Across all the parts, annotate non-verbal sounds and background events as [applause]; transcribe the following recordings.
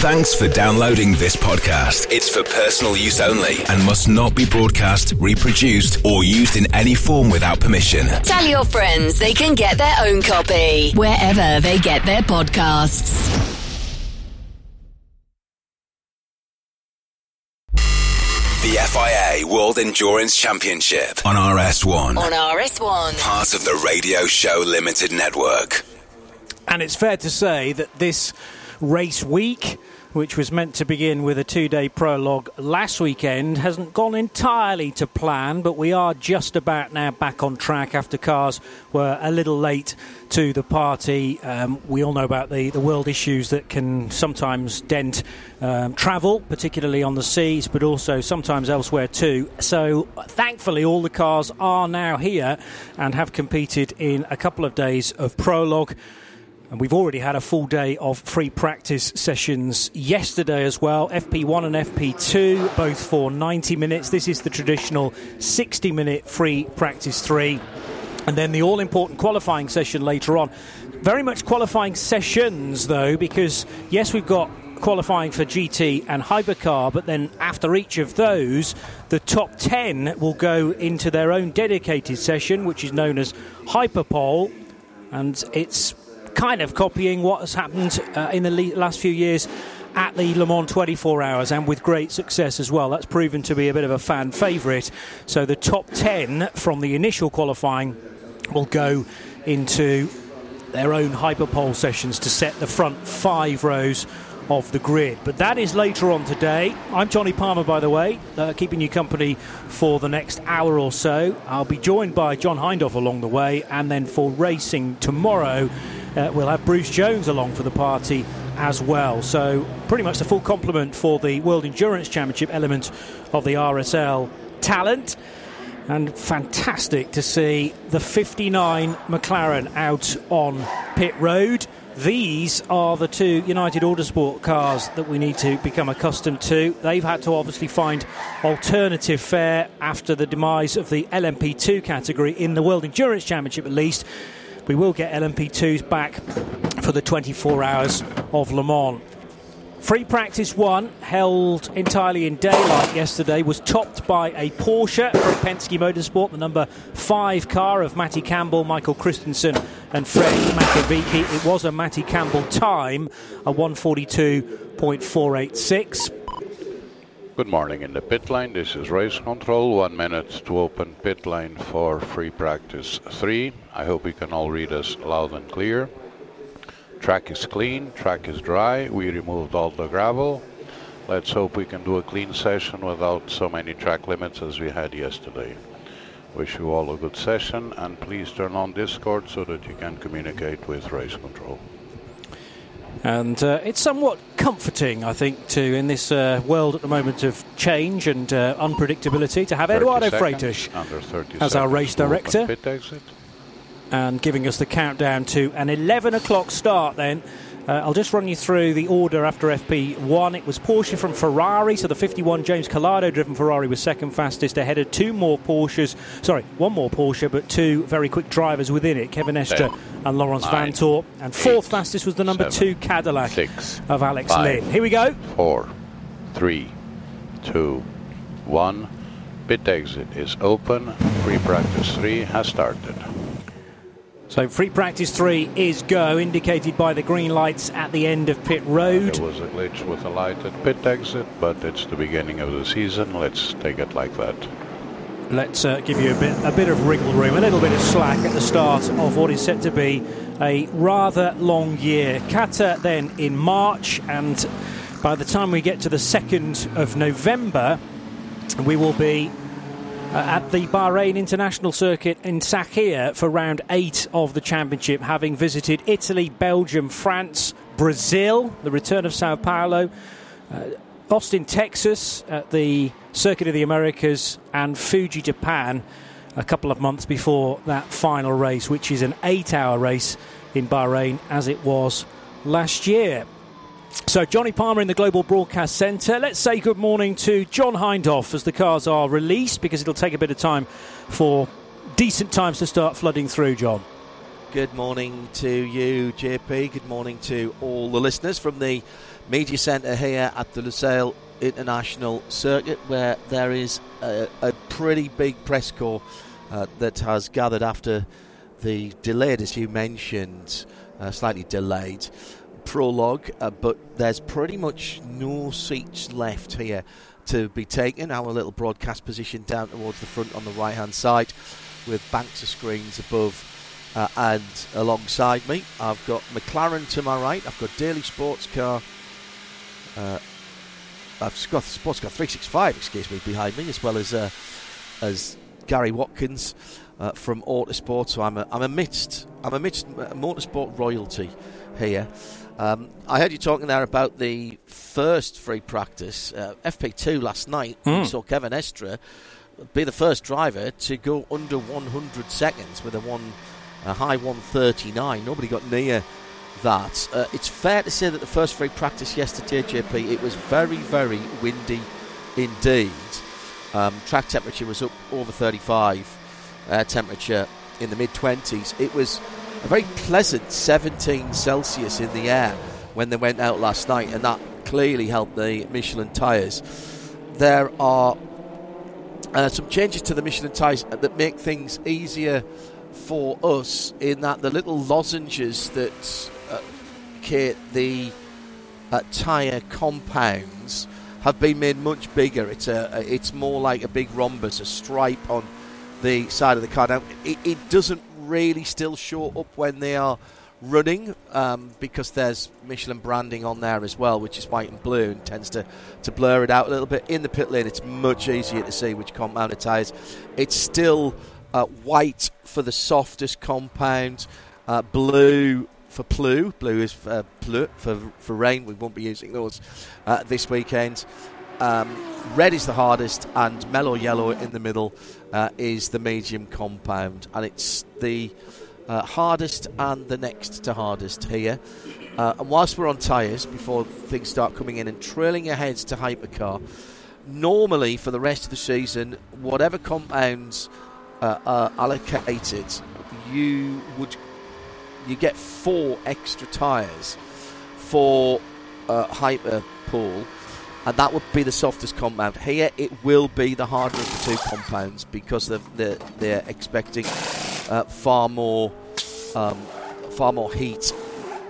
Thanks for downloading this podcast. It's for personal use only and must not be broadcast, reproduced, or used in any form without permission. Tell your friends they can get their own copy wherever they get their podcasts. The FIA World Endurance Championship on RS1. On RS1. Part of the Radio Show Limited Network. And it's fair to say that this race week, which was meant to begin with a two day prologue last weekend, hasn't gone entirely to plan, but we are just about now back on track after cars were a little late to the party. Um, we all know about the, the world issues that can sometimes dent um, travel, particularly on the seas, but also sometimes elsewhere too. So, thankfully, all the cars are now here and have competed in a couple of days of prologue. And we've already had a full day of free practice sessions yesterday as well. FP1 and FP2, both for 90 minutes. This is the traditional 60 minute free practice three. And then the all important qualifying session later on. Very much qualifying sessions, though, because yes, we've got qualifying for GT and hypercar, but then after each of those, the top 10 will go into their own dedicated session, which is known as Hyperpole. And it's kind of copying what has happened uh, in the le- last few years at the Le Mans 24 hours and with great success as well. That's proven to be a bit of a fan favourite. So the top 10 from the initial qualifying will go into their own hyperpole sessions to set the front five rows of the grid. But that is later on today. I'm Jonny Palmer, by the way, uh, keeping you company for the next hour or so. I'll be joined by John Hindhaugh along the way, and then for racing tomorrow, uh, we'll have Bruce Jouanny along for the party as well. So, pretty much the full complement for the World Endurance Championship element of the RSL talent. And fantastic to see the 59 McLaren out on pit road. These are the two United Autosport cars that we need to become accustomed to. They've had to obviously find alternative fare after the demise of the LMP2 category in the World Endurance Championship, at least. We will get LMP2s back for the 24 hours of Le Mans. Free practice one, held entirely in daylight yesterday, was topped by a Porsche from Penske Motorsport, the number five car of Matty Campbell, Michael Christensen, and Fred Makowiecki. It was a Matty Campbell time, a 142.486. Good morning in the pit lane. This is race control. One minute to open pit lane for free practice three. I hope you can all read us loud and clear. Track is clean, track is dry. We removed all the gravel. Let's hope we can do a clean session without so many track limits as we had yesterday. Wish you all a good session and please turn on Discord so that you can communicate with race control. And uh, it's somewhat comforting, I think, to in this uh, world at the moment of change and uh, unpredictability, to have Eduardo Freitas as our race director and giving us the countdown to an 11 o'clock start then. Uh, I'll just run you through the order after FP1. It was Porsche from Ferrari, so the 51 James Calado driven Ferrari was second fastest ahead of two more Porsches. Sorry, one more Porsche, but two very quick drivers within it Kevin Estre and Laurens nine, Vanthoor. And fourth eight, fastest was the number seven, two Cadillac six, of Alex five, Lynn. Here we go. Four, three, two, one. Pit exit is open. Free practice three has started. So free practice three is go, indicated by the green lights at the end of pit road. There was a glitch with the light at pit exit, but it's the beginning of the season. Let's take it like that. Let's uh, give you a bit, a bit of wriggle room, a little bit of slack at the start of what is set to be a rather long year. Qatar then in March, and by the time we get to the 2nd of November, we will be uh, at the Bahrain International Circuit in Sakhir for round eight of the championship, having visited Italy, Belgium, France, Brazil, the return of Sao Paulo, uh, Austin, Texas, at the Circuit of the Americas, and Fuji, Japan, a couple of months before that final race, which is an eight hour race in Bahrain as it was last year. So, Jonny Palmer in the Global Broadcast Centre. Let's say good morning to John Hindhaugh as the cars are released because it'll take a bit of time for decent times to start flooding through, John. Good morning to you, JP. Good morning to all the listeners from the Media Centre here at the Lusail International Circuit, where there is a, a pretty big press corps uh, that has gathered after the delayed, as you mentioned, uh, slightly delayed prologue, uh, but there's pretty much no seats left here to be taken. Our little broadcast position down towards the front on the right hand side with banks of screens above. Uh, and alongside me, I've got McLaren to my right. I've got Daily Sports Car. Uh, I've got Sports Car 365, excuse me, behind me, as well as uh, as Gary Watkins uh, from Autosport. So I'm a, I'm amidst I'm amidst motorsport royalty here. Um, I heard you talking there about the first free practice, uh, FP2 last night. Mm. We saw Kevin Estre be the first driver to go under 100 seconds with a one a high 139. Nobody got near that. Uh, it's fair to say that the first free practice yesterday, JP, it was very, very windy indeed. Um, track temperature was up over 35, uh, temperature in the mid 20s. It was a very pleasant 17 Celsius in the air when they went out last night, and that clearly helped the Michelin tyres. There are uh, some changes to the Michelin tyres that make things easier for us in that the little lozenges that uh, the uh, tyre compounds have been made much bigger. It's a, it's more like a big rhombus, a stripe on the side of the car. Now, it, it doesn't really still show up when they are running um, because there's Michelin branding on there as well, which is white and blue and tends to, to blur it out a little bit. In the pit lane, it's much easier to see which compound it is. It's still uh, white for the softest compound, uh, blue for Plu. Blue is for, uh, Plu, for, for rain. We won't be using those uh, this weekend. Um, red is the hardest, and mellow yellow in the middle uh, is the medium compound, and it's the uh, hardest and the next to hardest here. Uh, and whilst we're on tyres, before things start coming in and trailing ahead to hypercar, normally for the rest of the season, whatever compounds uh, are allocated, you would you get four extra tyres for uh, hyper pool and that would be the softest compound. Here, it will be the harder of the two compounds because they're, they're expecting uh, far more um, far more heat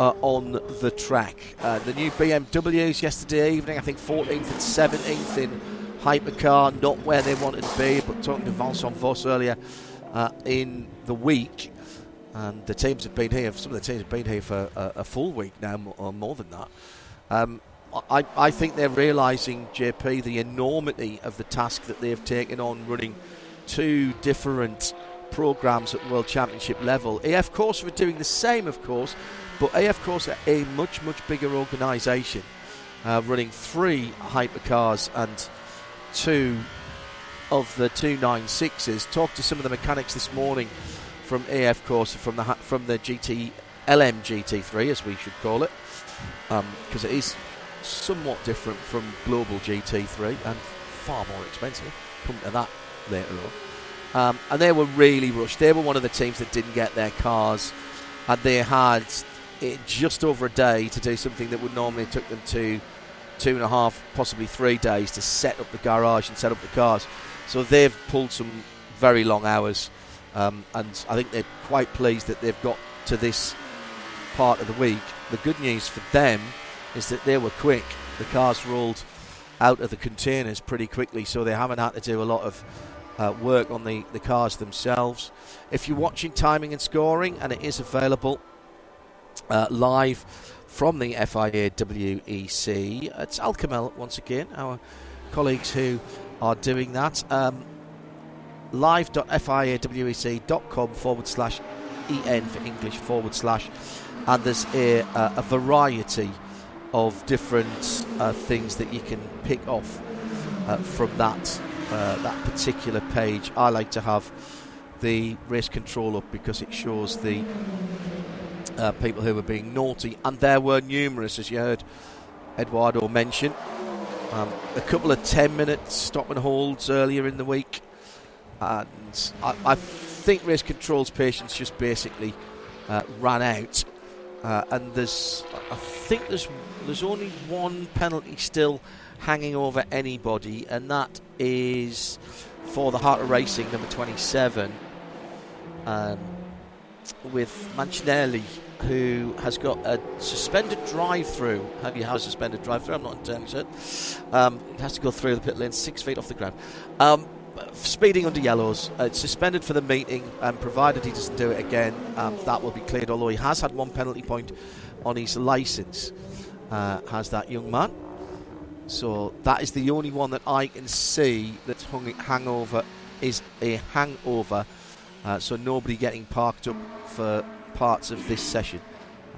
uh, on the track. Uh, the new BMWs yesterday evening, I think 14th and 17th in hypercar, not where they wanted to be. But talking to Vincent Vosse earlier uh, in the week, and the teams have been here. Some of the teams have been here for a, a full week now, or more than that. Um, I, I think they're realising, JP, the enormity of the task that they've taken on running two different programs at World Championship level. AF Corse are doing the same, of course, but AF Corse are a much, much bigger organisation, uh, running three hypercars and two of the 296s. Talked to some of the mechanics this morning from AF Corse, from the from the GT LM GT3, as we should call it, because um, it is somewhat different from Global GT3 and far more expensive. Come to that later on. Um, and they were really rushed. They were one of the teams that didn't get their cars, and they had just over a day to do something that would normally took them to two and a half, possibly three days to set up the garage and set up the cars. So they've pulled some very long hours, um, and I think they're quite pleased that they've got to this part of the week. The good news for them is that they were quick. The cars rolled out of the containers pretty quickly, so they haven't had to do a lot of uh, work on the, the cars themselves. If you're watching timing and scoring, and it is available uh, live from the FIA WEC, it's Al Kamel once again, our colleagues who are doing that. Um, live.fiawec.com forward slash en for English forward slash, and there's a, a variety of different uh, things that you can pick off uh, from that uh, that particular page. I like to have the race control up because it shows the uh, people who were being naughty, and there were numerous, as you heard Eduardo mention. Um, a couple of 10 minute stop and holds earlier in the week, and I, I think race control's patience just basically uh, ran out, uh, and there's I think there's there's only one penalty still hanging over anybody, and that is for the Heart of Racing number 27 um, with Mancinelli who has got a suspended drive-through. Have you had a suspended drive-through? I'm not entirely certain. Um, he has to go through the pit lane six feet off the ground. Um, speeding under yellows. Uh, it's suspended for the meeting, and provided he doesn't do it again, um, that will be cleared. Although he has had one penalty point on his licence, uh, has that young man. So that is the only one that I can see that's hung hangover is a hangover. Uh, so nobody getting parked up for parts of this session.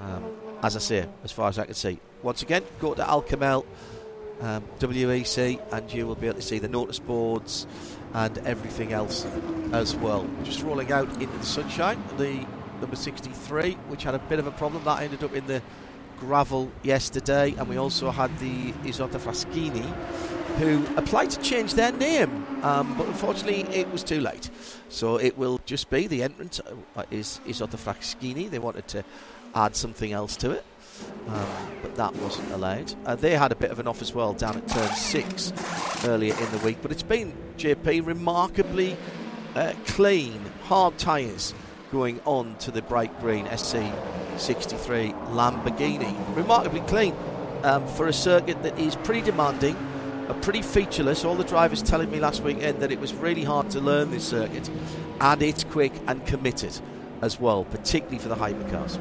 Um, as I say, as far as I can see. Once again, go to Al Kamel um, WEC and you will be able to see the notice boards and everything else as well. Just rolling out into the sunshine, the number 63, which had a bit of a problem. That ended up in the gravel yesterday, and we also had the Isotta Fraschini, who applied to change their name, um, but unfortunately it was too late. So it will just be the entrant uh, is Isotta Fraschini. They wanted to add something else to it. Um, but that wasn't allowed. Uh, they had a bit of an off as well down at turn six earlier in the week, but it's been JP remarkably uh, clean, hard tyres going on to the bright green SC63 Lamborghini. Remarkably clean um, for a circuit that is pretty demanding, uh, pretty featureless. All the drivers telling me last weekend that it was really hard to learn this circuit, and it's quick and committed as well, particularly for the hypercars.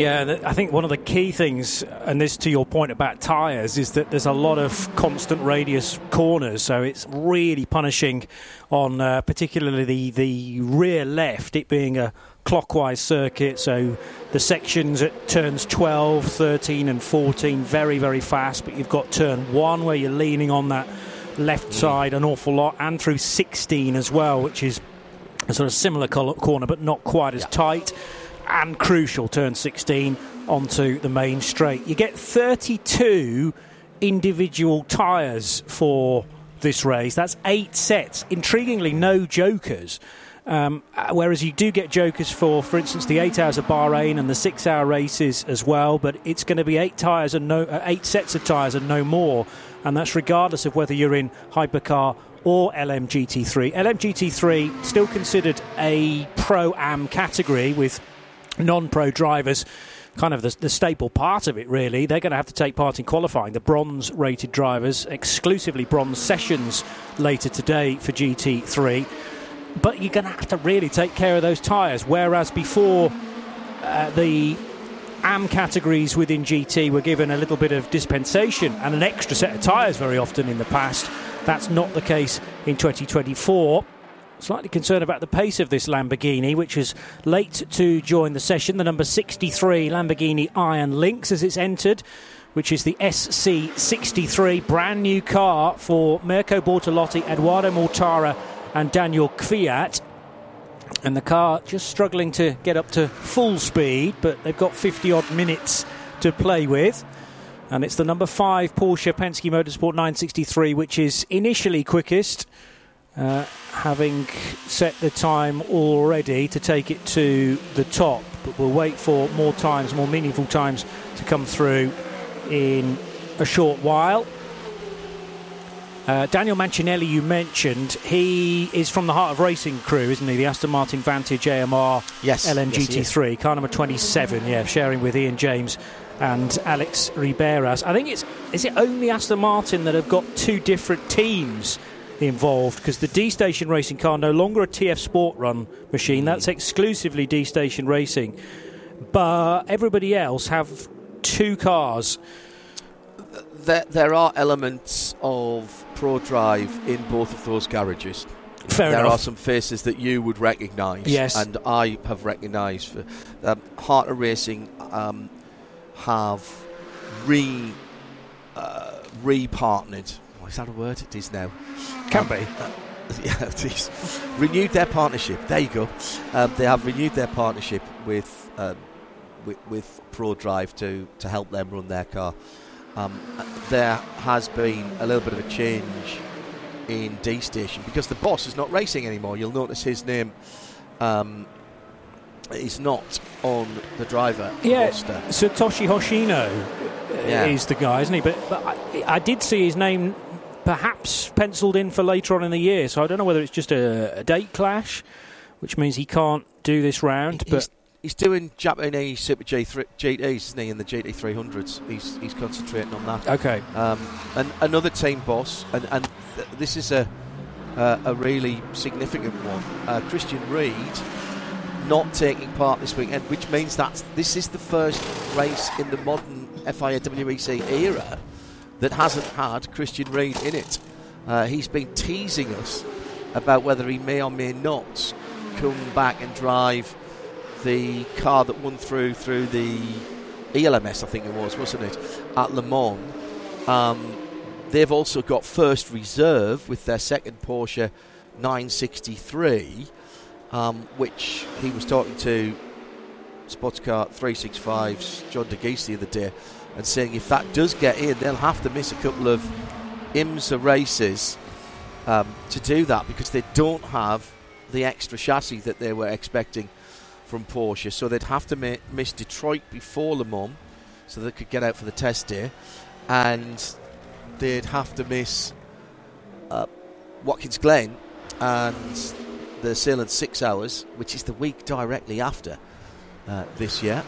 Yeah, I think one of the key things, and this to your point about tyres, is that there's a lot of constant radius corners, so it's really punishing on uh, particularly the, the rear left, it being a clockwise circuit, so the sections at turns 12, 13, and 14 very, very fast, but you've got turn 1 where you're leaning on that left mm. side an awful lot, and through 16 as well, which is a sort of similar corner but not quite as yeah. tight and crucial turn 16 onto the main straight. You get 32 individual tyres for this race. That's eight sets. Intriguingly, no jokers. Um, uh, whereas you do get jokers for, for instance, the eight hours of Bahrain and the six-hour races as well. But it's going to be eight tires and no uh, eight sets of tires and no more, and that's regardless of whether you're in hypercar or LMGT3. LMGT3 still considered a pro am category with non pro drivers kind of the, the, staple part of it, really. They're going to have to take part in qualifying. The bronze rated drivers, exclusively bronze sessions later today for GT3. But you're going to have to really take care of those tyres. Whereas before, uh, the AM categories within GT were given a little bit of dispensation and an extra set of tyres very often in the past. That's not the case in 2024. Slightly concerned about the pace of this Lamborghini, which is late to join the session. The number 63 Lamborghini Iron Lynx as it's entered, which is the SC63, brand new car for Mirko Bortolotti, Edoardo Mortara, and Daniil Kvyat. And the car just struggling to get up to full speed, but they've got 50 odd minutes to play with. And it's the number five Porsche Penske Motorsport 963, which is initially quickest uh, having set the time already to take it to the top. But we'll wait for more times, more meaningful times to come through in a short while. Uh, Daniel Mancinelli, you mentioned, he is from the Heart of Racing crew, isn't he? The Aston Martin Vantage AMR yes, LMGT3, yes, car number 27, yeah, sharing with Ian James and Alex Riberas. I think it's is it only Aston Martin that have got two different teams involved because the D Station racing car no longer a TF Sport run machine. That's exclusively D Station racing. But everybody else have two cars. There, there are elements of Prodrive in both of those garages. Fair there enough. are some faces that you would recognise. Yes. And I have recognised. Um, Heart of Racing um, have re uh, re partnered is that a word? It is now. Can um, be. [laughs] Uh, yeah, it is. renewed their partnership. There you go. Um, they have renewed their partnership with, um, with, with Prodrive to to help them run their car. Um, there has been a little bit of a change in D Station because the boss is not racing anymore. You'll notice his name um, is not on the driver Yeah, roster. Satoshi Hoshino uh, Yeah. is the guy, isn't he? But, but I, I did see his name perhaps penciled in for later on in the year, so I don't know whether it's just a, a date clash, which means he can't do this round. He's, But he's doing Japanese Super G3, GTs, isn't he, in the GT300s. He's, he's concentrating on that. okay, Um, and another team boss, and, and th- this is a uh, a really significant one. Uh, Christian Ried not taking part this weekend, which means that this is the first race in the modern FIA WEC era that hasn't had Christian Reed in it. Uh, he's been teasing us about whether he may or may not come back and drive the car that won through through the ELMS, I think it was, wasn't it, at Le Mans. Um, they've also got first reserve with their second Porsche 963, um, which he was talking to Sportscar 365's John Dagys the other day and saying if that does get in, they'll have to miss a couple of IMSA races um, to do that because they don't have the extra chassis that they were expecting from Porsche. So they'd have to ma- miss Detroit before Le Mans so they could get out for the test day, and they'd have to miss uh, Watkins Glen and the in Six Hours, which is the week directly after uh, this year.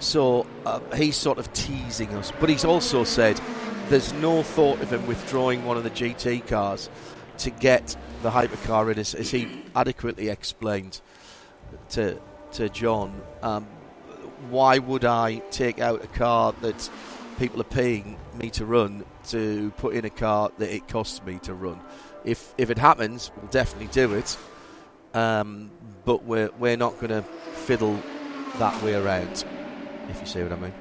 So uh, he's sort of teasing us, but he's also said there's no thought of him withdrawing one of the GT cars to get the hypercar in, as, as he adequately explained to to John. Um, why would I take out a car that people are paying me to run to put in a car that it costs me to run? If if it happens, we'll definitely do it. Um, but we're we're not going to fiddle that way around. If you see what I mean.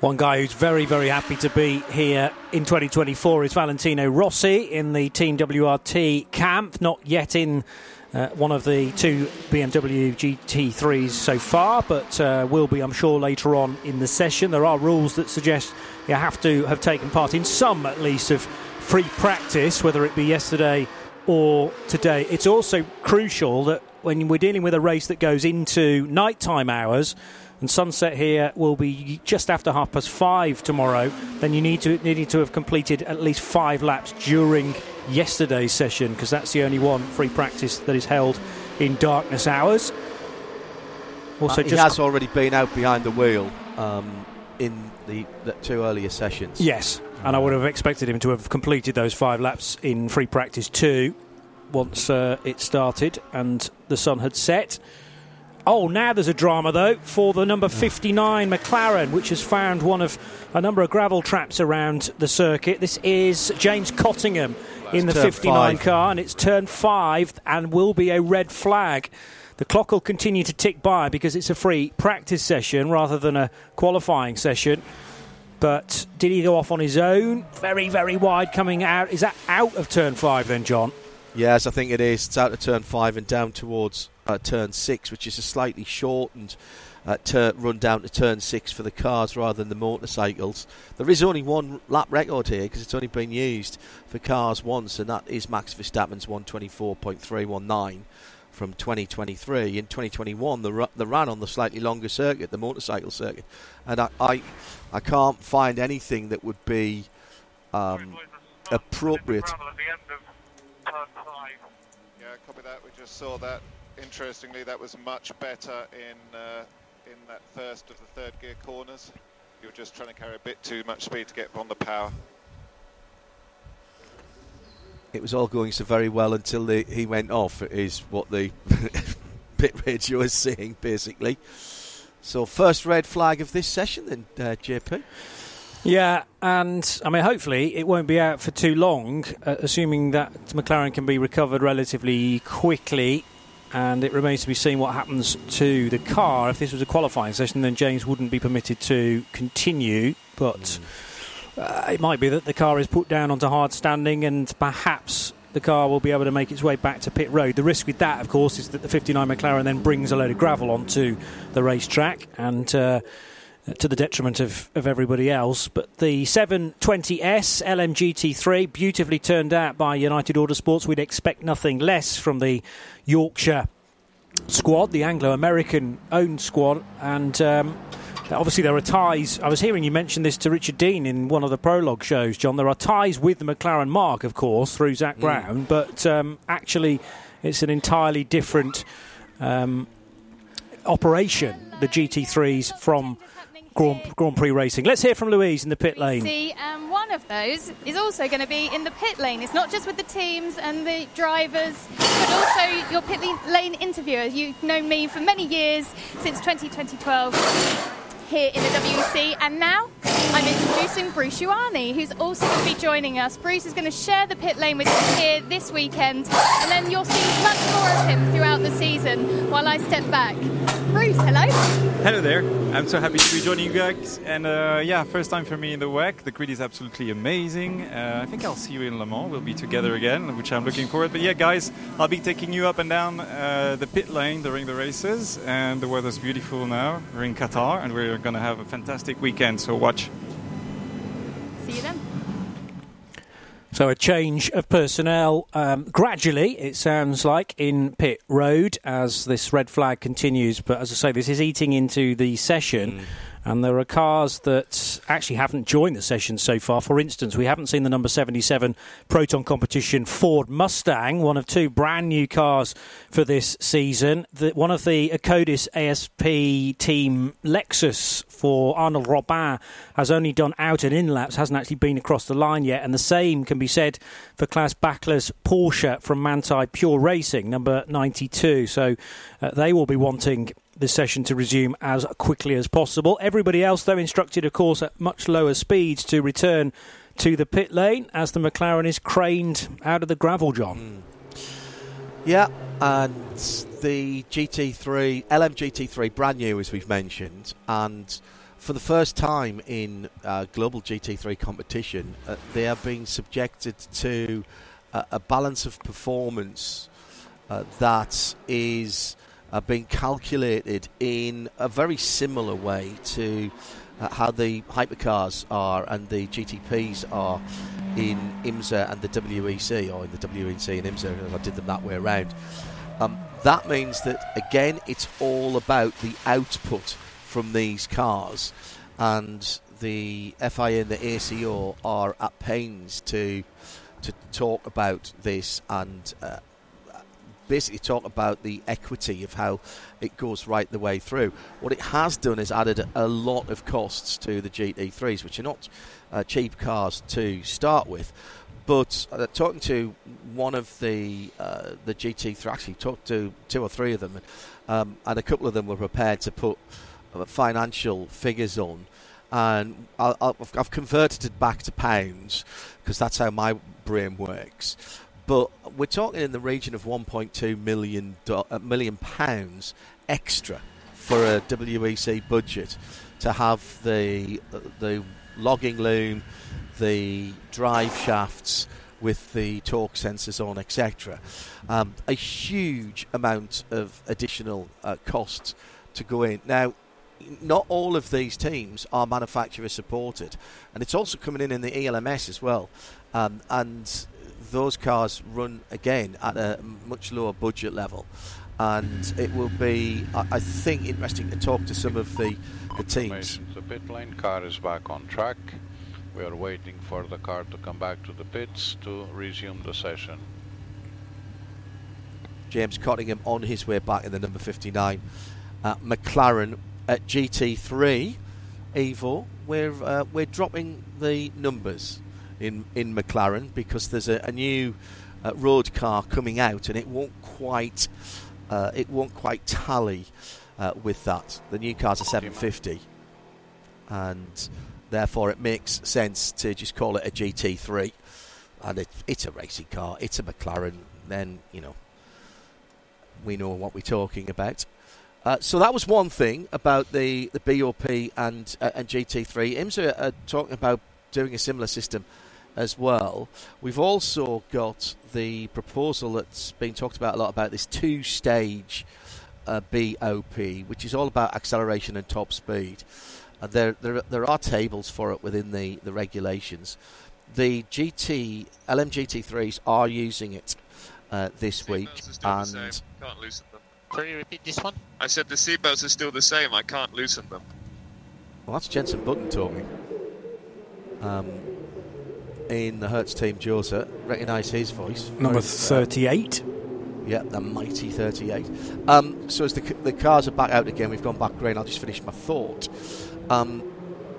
One guy who's very, very happy to be here in 2024 is Valentino Rossi in the Team WRT camp, not yet in uh, one of the two BMW GT3s so far, but uh, will be, I'm sure, later on in the session. There are rules that suggest you have to have taken part in some, at least, of free practice, whether it be yesterday or today. It's also crucial that when we're dealing with a race that goes into nighttime hours, and sunset here will be just after half past five tomorrow, then you need to need to have completed at least five laps during yesterday's session because that's the only one free practice that is held in darkness hours. Also, Uh, he just has already been out behind the wheel um, in the, the two earlier sessions. yes, and I would have expected him to have completed those five laps in free practice too, once uh, it started and the sun had set. Oh, now there's a drama though for the number 59 McLaren, which has found one of a number of gravel traps around the circuit. This is James Cottingham in the 59 five. car, and it's turn five and will be a red flag. The clock will continue to tick by because it's a free practice session rather than a qualifying session. But did he go off on his own? Very, very wide coming out. Is that out of turn five then, John? Yes, I think it is. It's out of turn five and down towards uh, turn six, which is a slightly shortened uh, tur run down to turn six for the cars rather than the motorcycles. There is only one lap record here because it's only been used for cars once, and that is Max Verstappen's 124.319 from 2023. In 2021, the ru- the ran on the slightly longer circuit, the motorcycle circuit, and I I, I can't find anything that would be um, appropriate. Yeah, copy that. We just saw that. Interestingly, that was much better in uh, in that first of the third gear corners. You were just trying to carry a bit too much speed to get on the power. it was all going so very well until the, he went off, is what the [laughs] pit radio is saying, basically. So, first red flag of this session, then, uh, JP. Yeah, and I mean, hopefully it won't be out for too long, uh, assuming that McLaren can be recovered relatively quickly. And it remains to be seen what happens to the car. If this was a qualifying session, then James wouldn't be permitted to continue. But uh, it might be that the car is put down onto hard standing, and perhaps the car will be able to make its way back to pit road. The risk with that, of course, is that the 59 McLaren then brings a load of gravel onto the racetrack and. Uh, to the detriment of, of everybody else. But the 720S LMGT3, beautifully turned out by United Autosports. We'd expect nothing less from the Yorkshire squad, the Anglo American owned squad. And um, obviously, there are ties. I was hearing you mention this to Richard Dean in one of the prologue shows, John. There are ties with the McLaren marque, of course, through Zak mm. Brown, mm. but um, actually, it's an entirely different um, operation, the GT3s from Grand, Grand, Prix racing. Let's hear from Louise in the pit lane. See, um, one of those is also going to be in the pit lane. It's not just with the teams and the drivers, but also your pit lane interviewer. You've known me for many years, since 2012 here in the WEC. And now I'm introducing Bruce Jouanny, who's also going to be joining us. Bruce is going to share the pit lane with us here this weekend, and then you'll see much more of him throughout the season while I step back. Bruce, hello. Hello there. I'm so happy to be joining you guys. And uh, yeah, first time for me in the WEC. The grid is absolutely amazing. Uh, I think I'll see you in Le Mans. We'll be together again, which I'm looking forward. But yeah, guys, I'll be taking you up and down uh, the pit lane during the races. And the weather's beautiful now. We're in Qatar, and we're going to have a fantastic weekend. So watch. See you then. So a change of personnel um, gradually, it sounds like, in pit road as this red flag continues. But as I say, this is eating into the session. Mm and there are cars that actually haven't joined the session so far. For instance, we haven't seen the number 77 Proton competition Ford Mustang, one of two brand new cars for this season. The, one of the Akkodis ASP team Lexus for Arnold Robin has only done out and in laps, hasn't actually been across the line yet. And the same can be said for Klaus Bachler's Porsche from Manthey Pure Racing, number 92. So uh, they will be wanting the session to resume as quickly as possible. Everybody else, though, instructed, of course, at much lower speeds to return to the pit lane as the McLaren is craned out of the gravel, John. Mm. Yeah, and the GT3, LMGT3, brand new as we've mentioned, and for the first time in uh, global GT3 competition, uh, they are being subjected to uh, a balance of performance uh, that is are been calculated in a very similar way to uh, how the hypercars are and the GTPs are in IMSA and the WEC, or in the WEC and IMSA, I did them that way around. Um, that means that, again, it's all about the output from these cars. And the FIA and the ACO are at pains to to talk about this and uh, basically talk about the equity of how it goes right the way through. What it has done is added a lot of costs to the GT3s, which are not uh, cheap cars to start with. But uh, talking to one of the uh, the GT3, actually talked to two or three of them, um, and a couple of them were prepared to put uh, financial figures on and i have converted it back to pounds because that's how my brain works but we're talking in the region of 1.2 million uh, million pounds extra for a WEC budget to have the uh, the logging loom, the drive shafts with the torque sensors on, etc. Um, a huge amount of additional uh, cost to go in. Now, not all of these teams are manufacturer supported, and it's also coming in in the ELMS as well. Um, and those cars run again at a much lower budget level. And it will be, I, think, interesting to talk to some of the, the teams. The pit lane car is back on track. We are waiting for the car to come back to the pits to resume the session. James Cottingham on his way back in the number 59. Uh, McLaren at GT3, Evo, we're, uh, we're dropping the numbers in in McLaren because there's a, a new uh, road car coming out and it won't quite uh, it won't quite tally uh, with that. The new car's a 750, and therefore it makes sense to just call it a GT3. And it, it's a racing car. It's a McLaren. Then you know we know what we're talking about. Uh, so that was one thing about the, the BOP and uh, and GT3. IMSA are talking about doing a similar system as well. We've also got the proposal that's been talked about a lot about this two stage uh, BOP, which is all about acceleration and top speed. And there, there, there are tables for it within the, the regulations. The GT LMGT3s are using it uh, this week, and Can't loosen them. Sorry, repeat this one. I said the seatbelts are still the same. I can't loosen them. well, that's Jensen Button talking. Um, in the Hertz team, JOTA, recognise his voice. Number uh, 38. Yeah, the mighty 38. Um, so as the, the cars are back out again, we've gone back green. I'll just finish my thought. Um,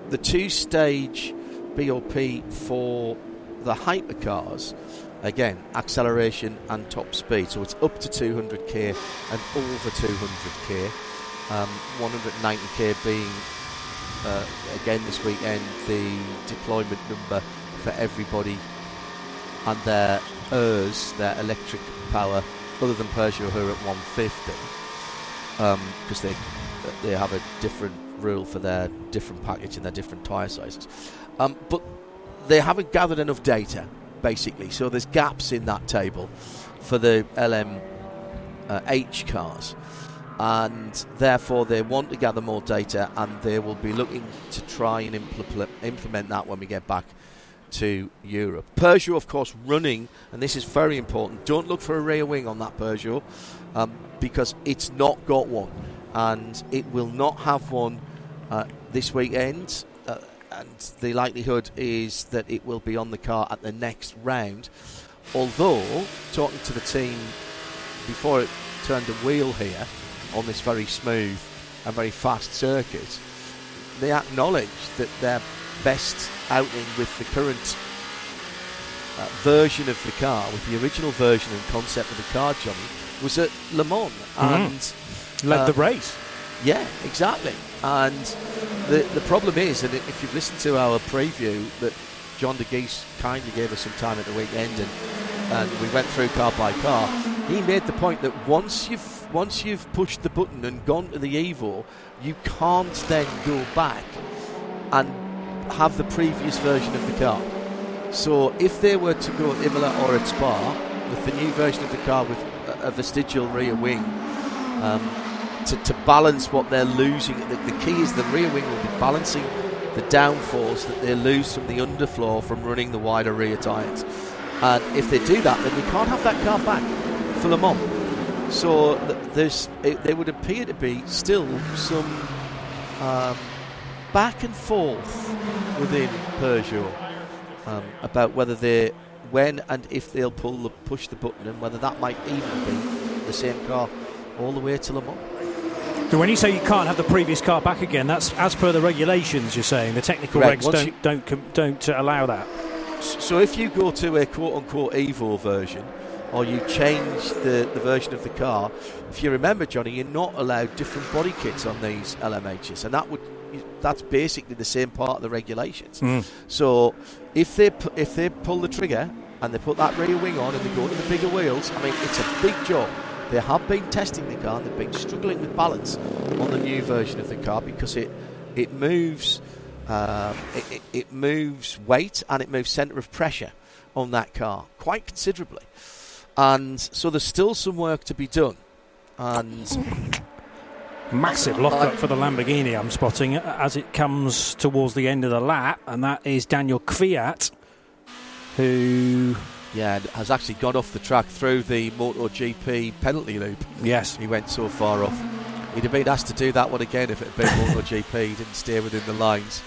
the two-stage BOP for the hypercars, again, acceleration and top speed. So it's up to 200k and over 200k. Um, 190k being, uh, again this weekend, the deployment number for everybody and their ERS, their electric power, other than Peugeot who are at 150, because they they have a different rule for their different package and their different tyre sizes. Um, but they haven't gathered enough data, basically. So there's gaps in that table for the LM uh, H cars. And therefore, they want to gather more data, and they will be looking to try and impl- implement that when we get back to Europe. Peugeot, of course, running, and this is very important. Don't look for a rear wing on that Peugeot um, because it's not got one, and it will not have one uh, this weekend. Uh, and the likelihood is that it will be on the car at the next round. Although, talking to the team before it turned a wheel here on this very smooth and very fast circuit, they acknowledged that their best outing with the current uh, version of the car, with the original version and concept of the car, Jonny, was at Le Mans and Led uh, the race. yeah, exactly. And the the problem is, and if you've listened to our preview, that John Dagys kindly gave us some time at the weekend, and and we went through car by car. He made the point that once you've once you've pushed the button and gone to the Evo, you can't then go back and have the previous version of the car. So if they were to go at Imola or at Spa with the new version of the car with a, a vestigial rear wing, um, to, to balance what they're losing, the, the key is the rear wing will be balancing the downforce that they lose from the underfloor from running the wider rear tyres. And if they do that, then you can't have that car back for Le Mans. So th- there's, it, there would appear to be still some um, back and forth within Peugeot um, about whether they, when and if they'll pull the, push the button, and whether that might even be the same car all the way to Le Mans. So when you say you can't have the previous car back again, that's as per the regulations. You're saying the technical Correct. regs Once don't don't com- don't uh, allow that. So if you go to a quote unquote Evo version, or you change the, the version of the car, if you remember, Jonny, you're not allowed different body kits on these LMHs, and that would that's basically the same part of the regulations. So if they if they pull the trigger and they put that rear wing on and they go to the bigger wheels, I mean it's a big job. They have been testing the car and they've been struggling with balance on the new version of the car because it it moves um, it, it, it moves weight and it moves centre of pressure on that car quite considerably. And so there's still some work to be done. And Massive lockup for the Lamborghini. I'm spotting as it comes towards the end of the lap, and that is Daniil Kvyat, who yeah, has actually gone off the track through the MotoGP penalty loop. yes, He went so far off. He'd have been asked to do that one again if it had been MotoGP. [laughs] He didn't stay within the lines.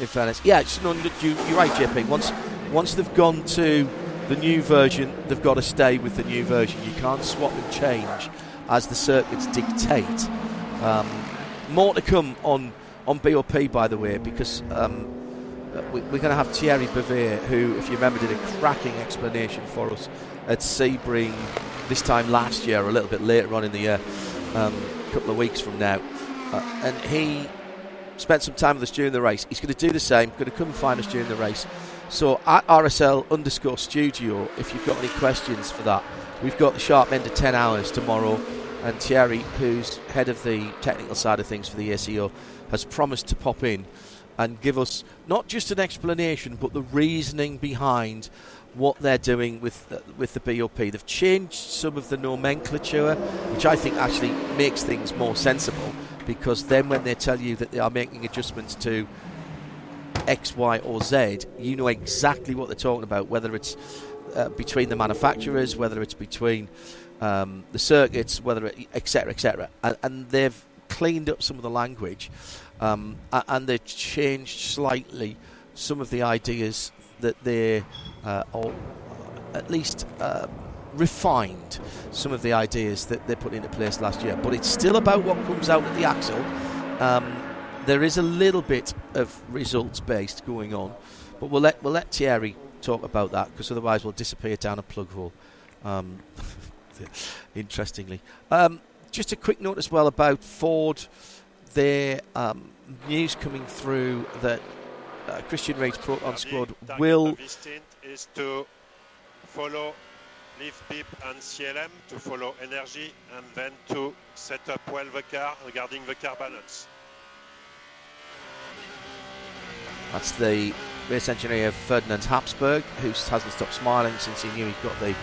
In fairness, yeah, it's no, you, you're right, JP. Once once they've gone to the new version, they've got to stay with the new version. You can't swap and change as the circuits dictate. Um, more to come on on BOP, by the way, because um, we, we're going to have Thierry Bouvet, who, if you remember, did a cracking explanation for us at Sebring this time last year, a little bit later on in the year, um, a couple of weeks from now. Uh, and he spent some time with us during the race. He's going to do the same, going to come and find us during the race. So at RSL underscore studio, if you've got any questions for that, we've got the sharp end of 10 hours tomorrow. And Thierry, who's head of the technical side of things for the ACO, has promised to pop in and give us not just an explanation, but the reasoning behind what they're doing with uh, with the BOP. They've changed some of the nomenclature, which I think actually makes things more sensible. because then when they tell you that they are making adjustments to X, Y, or Z, you know exactly what they're talking about, whether it's uh, between the manufacturers, whether it's between um, the circuits, whether it, etc. etc. And, and they've cleaned up some of the language, um, and they've changed slightly some of the ideas that they, uh, or at least. Uh, refined some of the ideas that they put into place last year, but it's still about what comes out of the axle. Um, there is a little bit of results based going on, but we'll let we'll let Thierry talk about that because otherwise we'll disappear down a plug hole. Um, interestingly, um, just a quick note as well about Ford. Their um, news coming through that uh, Christian Ried's Proton squad will is to follow Leaf Pip and CLM to follow energy and then to set up well the car regarding the car balance. That's the race engineer Ferdinand Habsburg, who hasn't stopped smiling since he knew he got the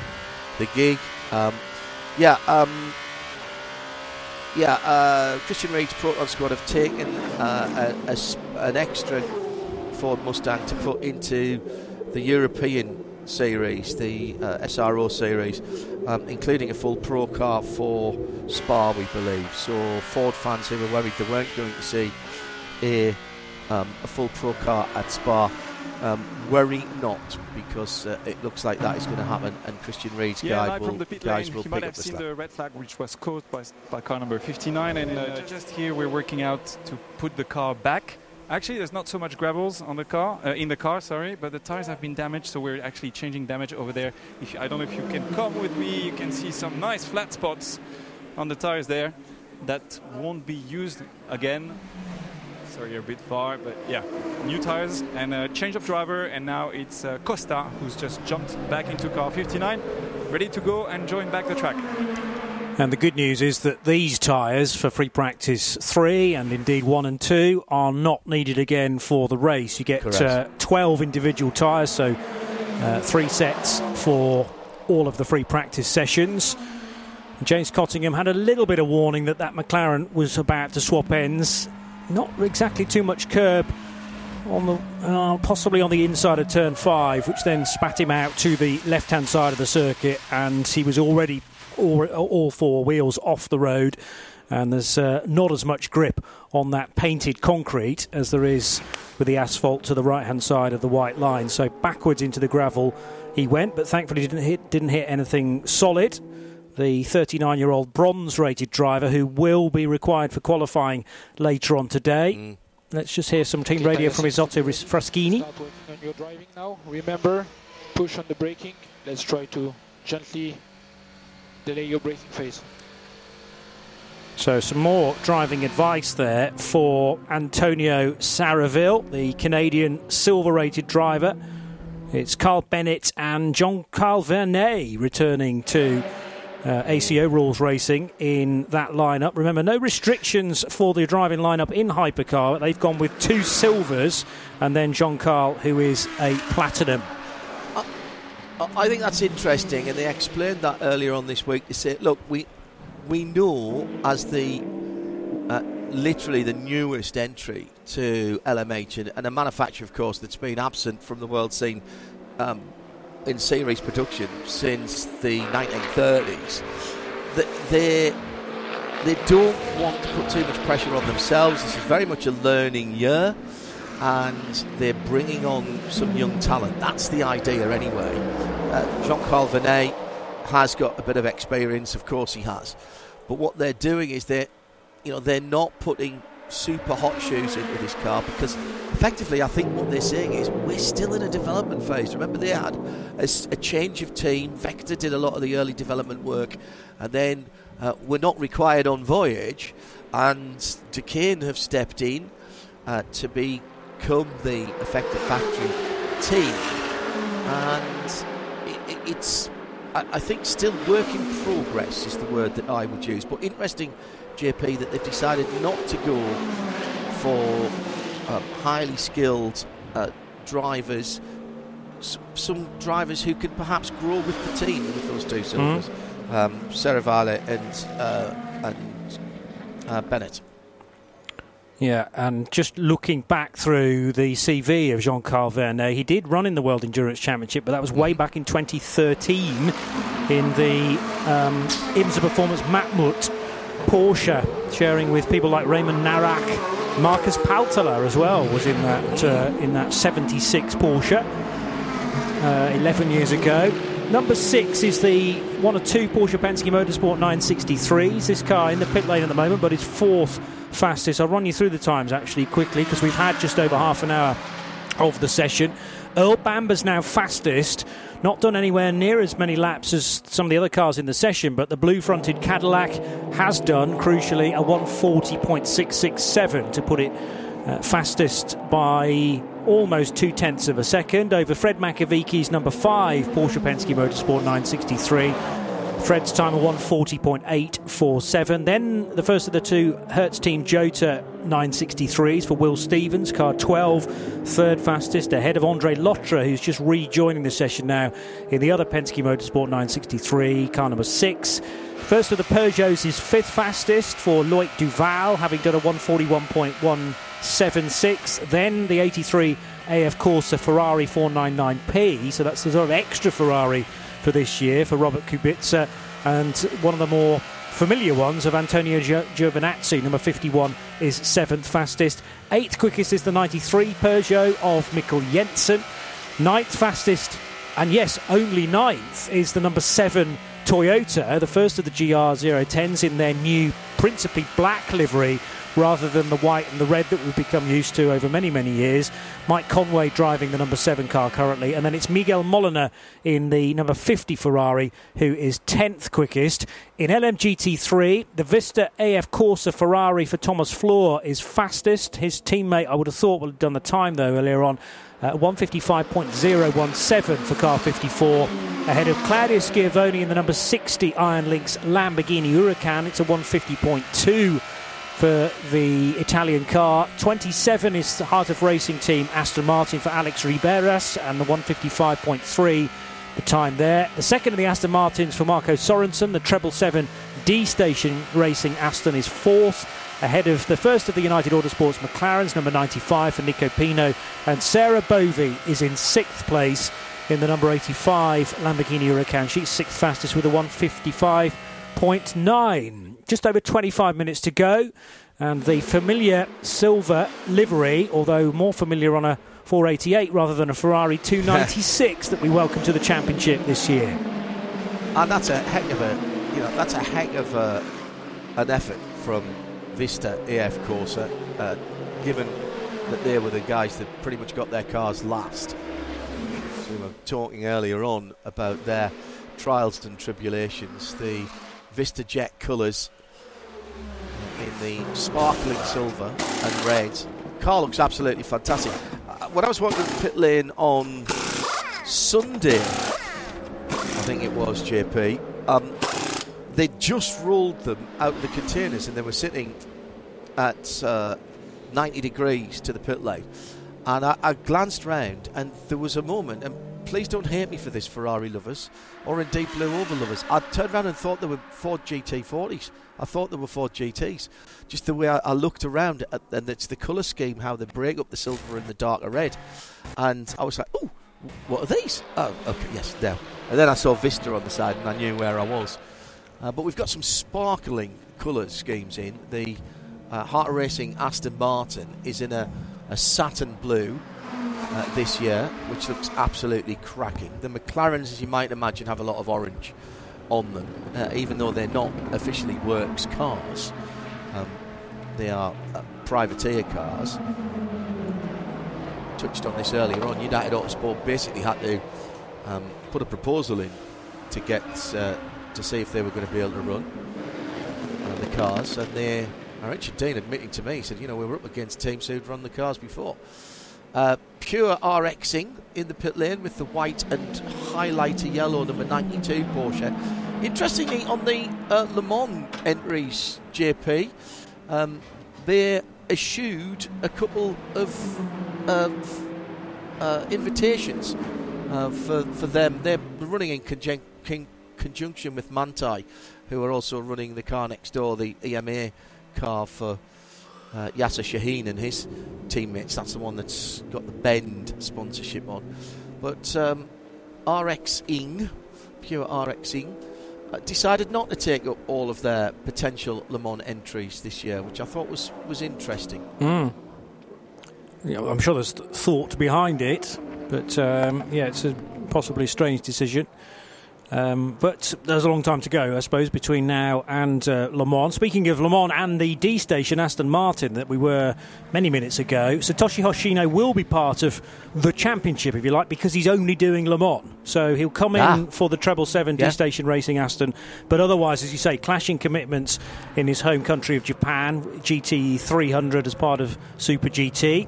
the gig. Um, yeah, um, yeah. Uh, Christian Ried's Proton squad have taken uh, a, a, an extra Ford Mustang to put into the European series, the uh, SRO series, um, including a full pro car for Spa, we believe. So Ford fans who were worried they weren't going to see a um, a full pro car at Spa. Um, worry not, because uh, it looks like that is going to happen, and Christian Ried's yeah, guy will, from the pit guys lane, will he pick might up have the seen slack. the red flag which was caused by, by car number 59, and uh, just here we're working out to put the car back. Actually, there's not so much gravels on the car, uh, in the car, sorry, but the tires have been damaged, so we're actually changing damage over there. If you, I don't know if you can come with me, you can see some nice flat spots on the tires there that won't be used again. Sorry, you're a bit far, but yeah, new tires and a change of driver, and now it's uh, Costa who's just jumped back into car 59, ready to go and join back the track. And the good news is that these tyres for free practice three and indeed one and two are not needed again for the race. You get uh, 12 individual tyres, so uh, three sets for all of the free practice sessions. James Cottingham had a little bit of warning that that McLaren was about to swap ends. Not exactly too much curb on the uh, possibly on the inside of turn five, which then spat him out to the left-hand side of the circuit, and he was already all, all four wheels off the road. And there's uh, not as much grip on that painted concrete as there is with the asphalt to the right-hand side of the white line. So backwards into the gravel he went, but thankfully didn't hit didn't hit anything solid the 39 year old bronze rated driver who will be required for qualifying later on today. Mm. Let's just hear some team radio from Isotta Fraschini. Start working on your driving now. Remember, push on the braking. Let's try to gently delay your braking phase. So, some more driving advice there for Antonio Serravalle, the Canadian silver rated driver. It's Carl Bennett and Jean-Karl Vernay returning to uh, ACO rules racing in that lineup. Remember, no restrictions for the driving lineup in Hypercar. They've gone with two silvers and then Jean-Karl, who is a platinum. I think that's interesting, and they explained that earlier on this week. They said, look, we we know as the uh, literally the newest entry to LMH and, and, a manufacturer, of course, that's been absent from the world scene um, in series production since the 1930s. That they they don't want to put too much pressure on themselves. This is very much a learning year, and they're bringing on some young talent. That's the idea, anyway. Uh, Jean-Karl Vernay has got a bit of experience, of course he has, but what they're doing is they're you know they're not putting super hot shoes into this car because effectively I think what they're saying is we're still in a development phase. Remember they had a, a change of team. Vector did a lot of the early development work and then uh, were not required on voyage and Duqueine have stepped in uh, to become the effective factory team and it, it's I, I think still work in progress is the word that I would use but interesting JP that they've decided not to go for um, highly skilled uh, drivers, S- some drivers who can perhaps grow with the team with those two silvers, mm-hmm. um, Serravalle and uh, and uh, Bennett. Yeah, and just looking back through the CV of Jean-Karl Vernay, he did run in the World Endurance Championship, but that was way Mm-hmm. back in 2013 in the um, IMSA Performance Matmut Porsche, sharing with people like Raymond Narac. Markus Palttala as well was in that uh, in that 76 Porsche uh, 11 years ago. Number six is the one of two Porsche Penske Motorsport 963s. This car in the pit lane at the moment, but it's fourth fastest. I'll run you through the times actually quickly because we've had just over half an hour of the session. Earl Bamber's now fastest. Not done anywhere near as many laps as some of the other cars in the session, but the blue fronted Cadillac has done, crucially, a 140.667 to put it uh, fastest by almost two tenths of a second over Fred Makowiecki's number five Porsche Penske Motorsport 963. Fred's time of 140.847. Then the first of the two Hertz Team Jota 963s for Will Stevens, car 12, third fastest, ahead of Andre Lotterer, who's just rejoining the session now in the other Penske Motorsport 963, car number six. First of the Peugeots is fifth fastest for Loic Duval, having done a 141.176. Then the 83 AF Corse Ferrari 499P, so that's the sort of extra Ferrari for this year for Robert Kubica, and one of the more familiar ones of Antonio Gio- Giovinazzi, number 51, is seventh fastest. Eighth quickest is the 93 Peugeot of Mikkel Jensen. Ninth fastest, and yes, only ninth, is the number seven Toyota, the first of the GR010s in their new principally black livery rather than the white and the red that we've become used to over many, many years. Mike Conway driving the number seven car currently, and then it's Miguel Molina in the number 50 Ferrari who is 10th quickest. In LMGT3, the Vista AF Corse Ferrari for Thomas Flohr is fastest. His teammate, I would have thought, would have done the time though earlier on. Uh, 155.017 for car 54, ahead of Claudio Schiavone in the number 60 Iron Lynx Lamborghini Huracan. It's a 150.2 for the Italian car. 27 is the Heart of Racing team Aston Martin for Alex Riberas, and the 155.3 the time there. The second of the Aston Martins for Marco Sorensen, the treble seven D Station Racing Aston is fourth. Ahead of the first of the United Autosports McLarens, number 95 for Nico Pino, and Sarah Bovey is in sixth place in the number 85 Lamborghini Huracan. She's sixth fastest with a 155.9. Just over 25 minutes to go, and the familiar silver livery, although more familiar on a 488 rather than a Ferrari [laughs] 296 that we welcome to the championship this year. And that's a heck of a, you know, that's a heck of a, an effort from Vista AF Corse, uh, given that they were the guys that pretty much got their cars last. We were talking earlier on about their trials and tribulations. The Vista Jet colours in the sparkling silver and red. Car looks absolutely fantastic. Uh, when I was walking pit lane on Sunday, I think it was JP. Um, they just rolled them out of the containers and they were sitting at uh, 90 degrees to the pit lane. And I, I glanced round and there was a moment, and please don't hate me for this, Ferrari lovers, or indeed Blue Oval lovers. I turned around and thought they were Ford GT40s. I thought they were Ford GTs. Just the way I, I looked around, at, and it's the colour scheme, how they break up the silver and the darker red. And I was like, oh, what are these? Oh, okay, yes, there. And then I saw Vista on the side and I knew where I was. Uh, but we've got some sparkling colour schemes in. The uh, Heart Racing Aston Martin is in a, a satin blue uh, this year, which looks absolutely cracking. The McLarens, as you might imagine, have a lot of orange on them, uh, even though they're not officially works cars. Um, they are uh, privateer cars. Touched on this earlier on. United Autosport basically had to um, put a proposal in to get uh, to see if they were going to be able to run uh, the cars, and they. uh, Richard Dean admitting to me, he said, you know, we were up against teams who'd run the cars before. Uh, pure Rxcing in the pit lane with the white and highlighter yellow number 92 Porsche. Interestingly, on the uh, Le Mans entries, JP, um, they eschewed a couple of of, uh, invitations uh, for, for them. They're running in conjun- con- conjunction with Manthey, who are also running the car next door, the EMA car for uh, Yasser Shahin and his teammates. That's the one that's got the Bend sponsorship on. But um, Rxcing, pure Rxcing, uh, decided not to take up all of their potential Le Mans entries this year, which I thought was, was interesting. Mm. Yeah, I'm sure there's thought behind it, but um, yeah, it's a possibly strange decision. Um, but there's a long time to go, I suppose, between now and uh, Le Mans. Speaking of Le Mans and the D station Aston Martin that we were many minutes ago, Satoshi Hoshino will be part of the championship, if you like, because he's only doing Le Mans. So he'll come in Ah. for the treble seven Yeah. D station racing Aston. But otherwise, as you say, clashing commitments in his home country of Japan, GT 300 as part of Super GT.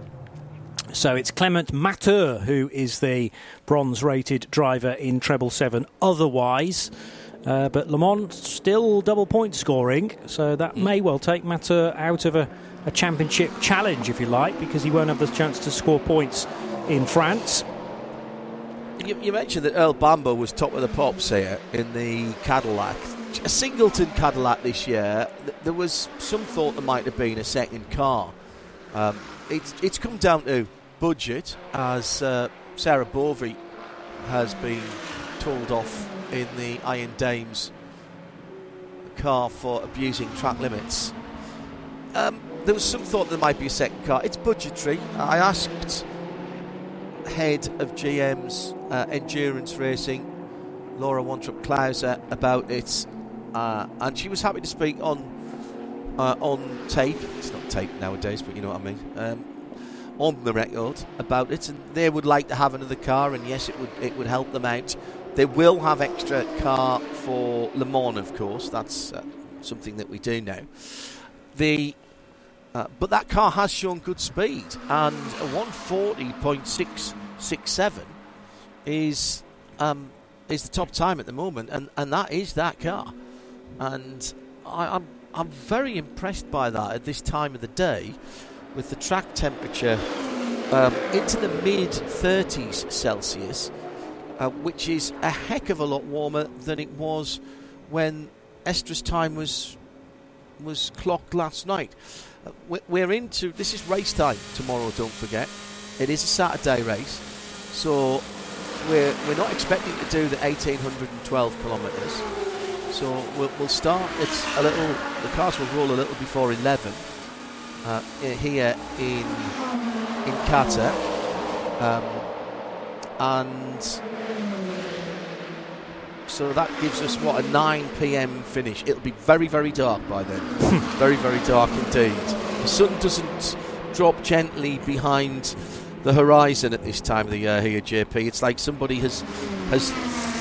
So it's Clement Mateu who is the bronze rated driver in treble seven otherwise. Uh, but Le Mans still double point scoring, so that may well take Mateu out of a, a championship challenge, if you like, because he won't have the chance to score points in France. You, you mentioned that Earl Bamber was top of the pops here in the Cadillac. A singleton Cadillac this year. th- There was some thought there might have been a second car. Um, it's, it's come down to budget, as uh, Sarah Bovey has been told off in the Iron Dames car for abusing track limits. Um, there was some thought there might be a second car. It's budgetary. I asked head of GM's uh, endurance racing, Laura Wontrop Klauser, about it, uh, and she was happy to speak on uh, on tape. It's not tape nowadays, but you know what I mean. Um, on the record about it, and they would like to have another car, and yes, it would it would help them out. They will have extra car for Le Mans, of course. That's uh, something that we do know. The uh, but that car has shown good speed, and a 140.667 is um, is the top time at the moment, and, and that is that car. And I, I'm I'm very impressed by that at this time of the day, with the track temperature um, into the mid 30s Celsius, uh, which is a heck of a lot warmer than it was when Estre's time was was clocked last night. Uh, we- We're into this is race time tomorrow. Don't forget, it is a Saturday race, so we're we're not expecting to do the 1812 kilometres. So we'll, we'll start. It's a little. The cars will roll a little before 11 uh, here in in Qatar, um, and so that gives us what a 9 p.m. finish. It'll be very very dark by then. very very dark indeed. The sun doesn't drop gently behind the horizon at this time of the year here, JP. It's like somebody has has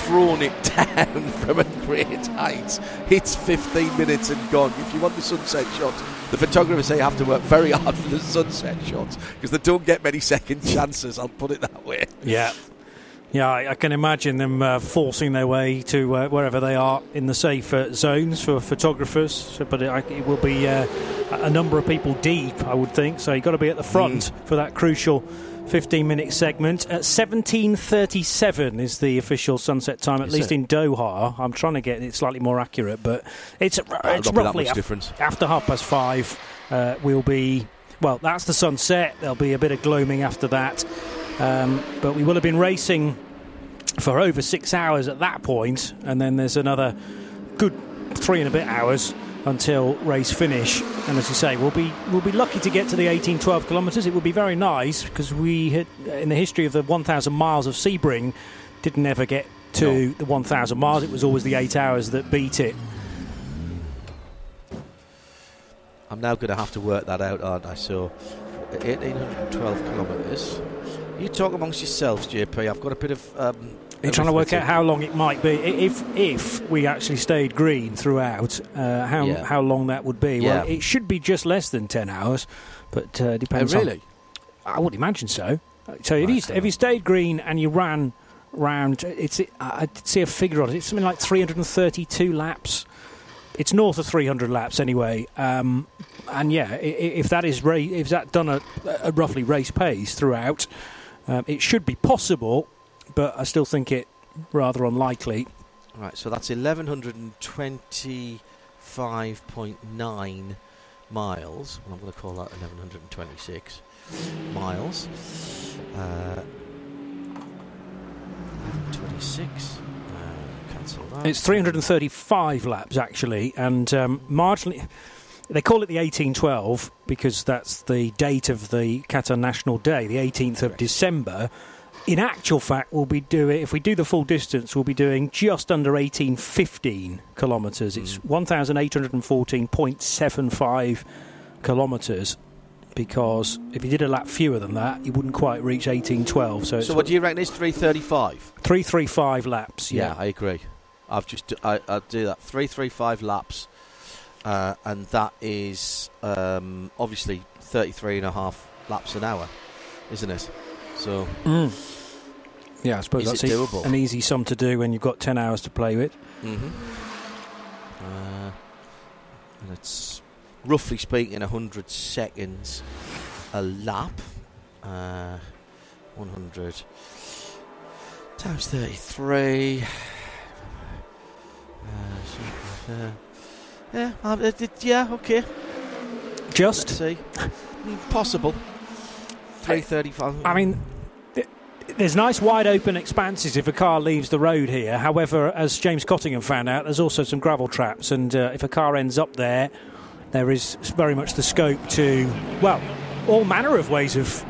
thrown it [laughs] down from a great height. It's 15 minutes and gone. If you want the sunset shot, the photographers say you have to work very hard for the sunset shots because they don't get many second chances. I'll put it that way. Yeah. Yeah, I, I can imagine them uh, forcing their way to uh, wherever they are in the safe uh, zones for photographers. So, but it, I- it will be uh, a number of people deep, I would think. So you've got to be at the front for that crucial 15-minute segment. At 17:37 is the official sunset time, at Is least it? in Doha. I'm trying to get it slightly more accurate, but it's it's that roughly af- after half past five. Uh, we'll be well. That's the sunset. There'll be a bit of gloaming after that. Um, but we will have been racing for over six hours at that point, and then there's another good three and a bit hours until race finish. And as you say, we'll be we'll be lucky to get to the 18, 12 kilometres. It would be very nice because we had in the history of the 1,000 miles of Sebring didn't ever get to the 1,000 miles. It was always the eight hours that beat it. I'm now going to have to work that out, aren't I? So, 1812 kilometres. You talk amongst yourselves, JP. I've got a bit of. Um, You're trying to work out how long it might be if if we actually stayed green throughout. Uh, how Yeah. how long that would be? Yeah. Well, it should be just less than ten hours, but uh, depends. Oh, on- really? I would imagine so. So if you if you stayed green and you ran round, it's I see a figure on it. It's something like 332 laps. It's north of 300 laps anyway. Um, and yeah, if that is ra- if that done at a roughly race pace throughout, um, it should be possible. But I still think it rather unlikely. Right, so that's 1125.9 miles. Well, I'm going to call that 1126 miles. Uh, 1126. Uh, cancel that. It's 335 laps actually, and um, marginally. They call it the 1812 because that's the date of the Qatar National Day, the 18th of December. In actual fact, we'll be doing if we do the full distance, we'll be doing just under 1815 kilometres. It's 1,814.75 kilometres. Because if you did a lap fewer than that, you wouldn't quite reach 1812. So, So, what do you reckon is 335? 335 laps. Yeah, Yeah. I agree. I've just I I do that three three five laps, uh, and that is um, obviously 33 and a half laps an hour, isn't it? So Mm. Yeah, I suppose Is that's it doable? an easy sum to do when you've got 10 hours to play with. Mhm. uh, and it's roughly speaking 100 seconds a lap. Uh, 100 times 33. Uh, uh, yeah, uh, yeah, okay. Just? Let's see. Possible. 335. I mean, there's nice wide open expanses if a car leaves the road here. However, as James Cottingham found out, there's also some gravel traps, and uh, if a car ends up there, there is very much the scope to, well, all manner of ways of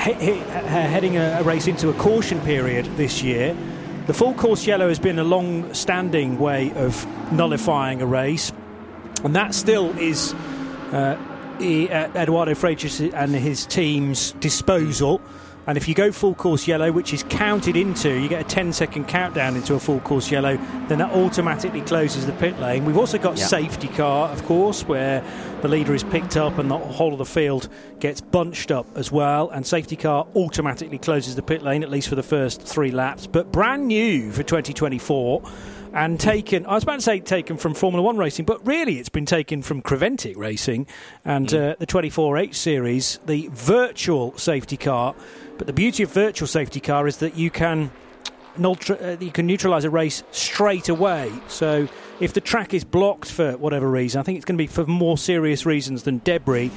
he- he- heading a, race into a caution period this year. The full course yellow has been a long standing way of nullifying a race, and that still is uh, Eduardo Freitas and his team's disposal. And if you go full course yellow, which is counted into, you get a 10 second countdown into a full course yellow, then that automatically closes the pit lane. We've also got Yeah. safety car, of course, where the leader is picked up and the whole of the field gets bunched up as well. And safety car automatically closes the pit lane, at least for the first three laps. But brand new for 2024 and taken. I was about to say taken from Formula One racing, but really it's been taken from Creventic racing and uh, the 24H series, the virtual safety car. But the beauty of virtual safety car is that you can. Uh, you can neutralise a race straight away. So, if the track is blocked for whatever reason, I think it's going to be for more serious reasons than debris.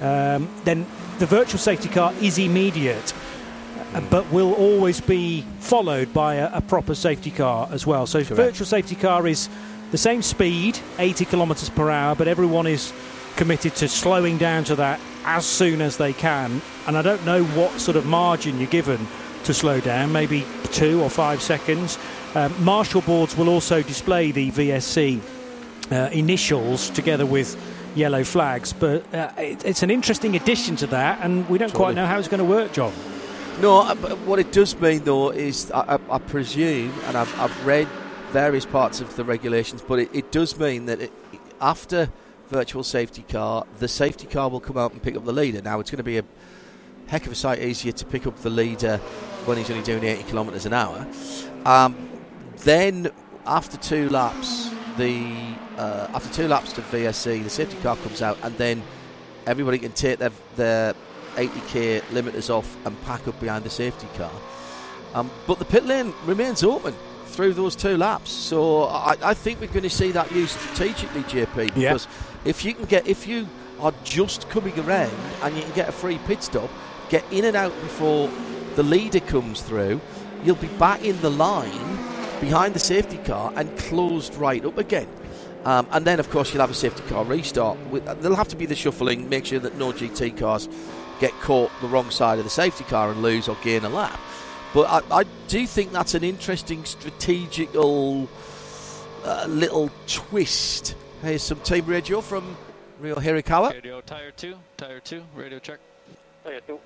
Um, then the virtual safety car is immediate uh, but will always be followed by a, a proper safety car as well. So virtual safety car is the same speed, 80 kilometres per hour, but everyone is committed to slowing down to that as soon as they can. And I don't know what sort of margin you're given to slow down, maybe two or five seconds. Um, marshal boards will also display the VSC uh, initials together with yellow flags, but uh, it, it's an interesting addition to that, and we don't quite know how it's going to work, John. No, uh, but what it does mean though is I, I, I presume, and I've, I've read various parts of the regulations, but it, it does mean that it, after virtual safety car, the safety car will come out and pick up the leader. Now it's going to be a heck of a sight easier to pick up the leader when he's only doing 80 kilometres an hour. Um, then after two laps, the uh, after two laps to VSC, the safety car comes out, and then everybody can take their their 80k limiters off and pack up behind the safety car. Um, but the pit lane remains open through those two laps, so I, I think we're going to see that used strategically, JP. Yeah. If you can get, if you are just coming around and you can get a free pit stop, get in and out before the leader comes through, you'll be back in the line behind the safety car and closed right up again. Um, and then, of course, you'll have a safety car restart. With, there'll have to be the shuffling, make sure that no GT cars get caught the wrong side of the safety car and lose or gain a lap. But I, I do think that's an interesting strategical uh, little twist. Here's some team radio from Ryo Hirakawa. Radio tire two, tire two, radio check. Tire two.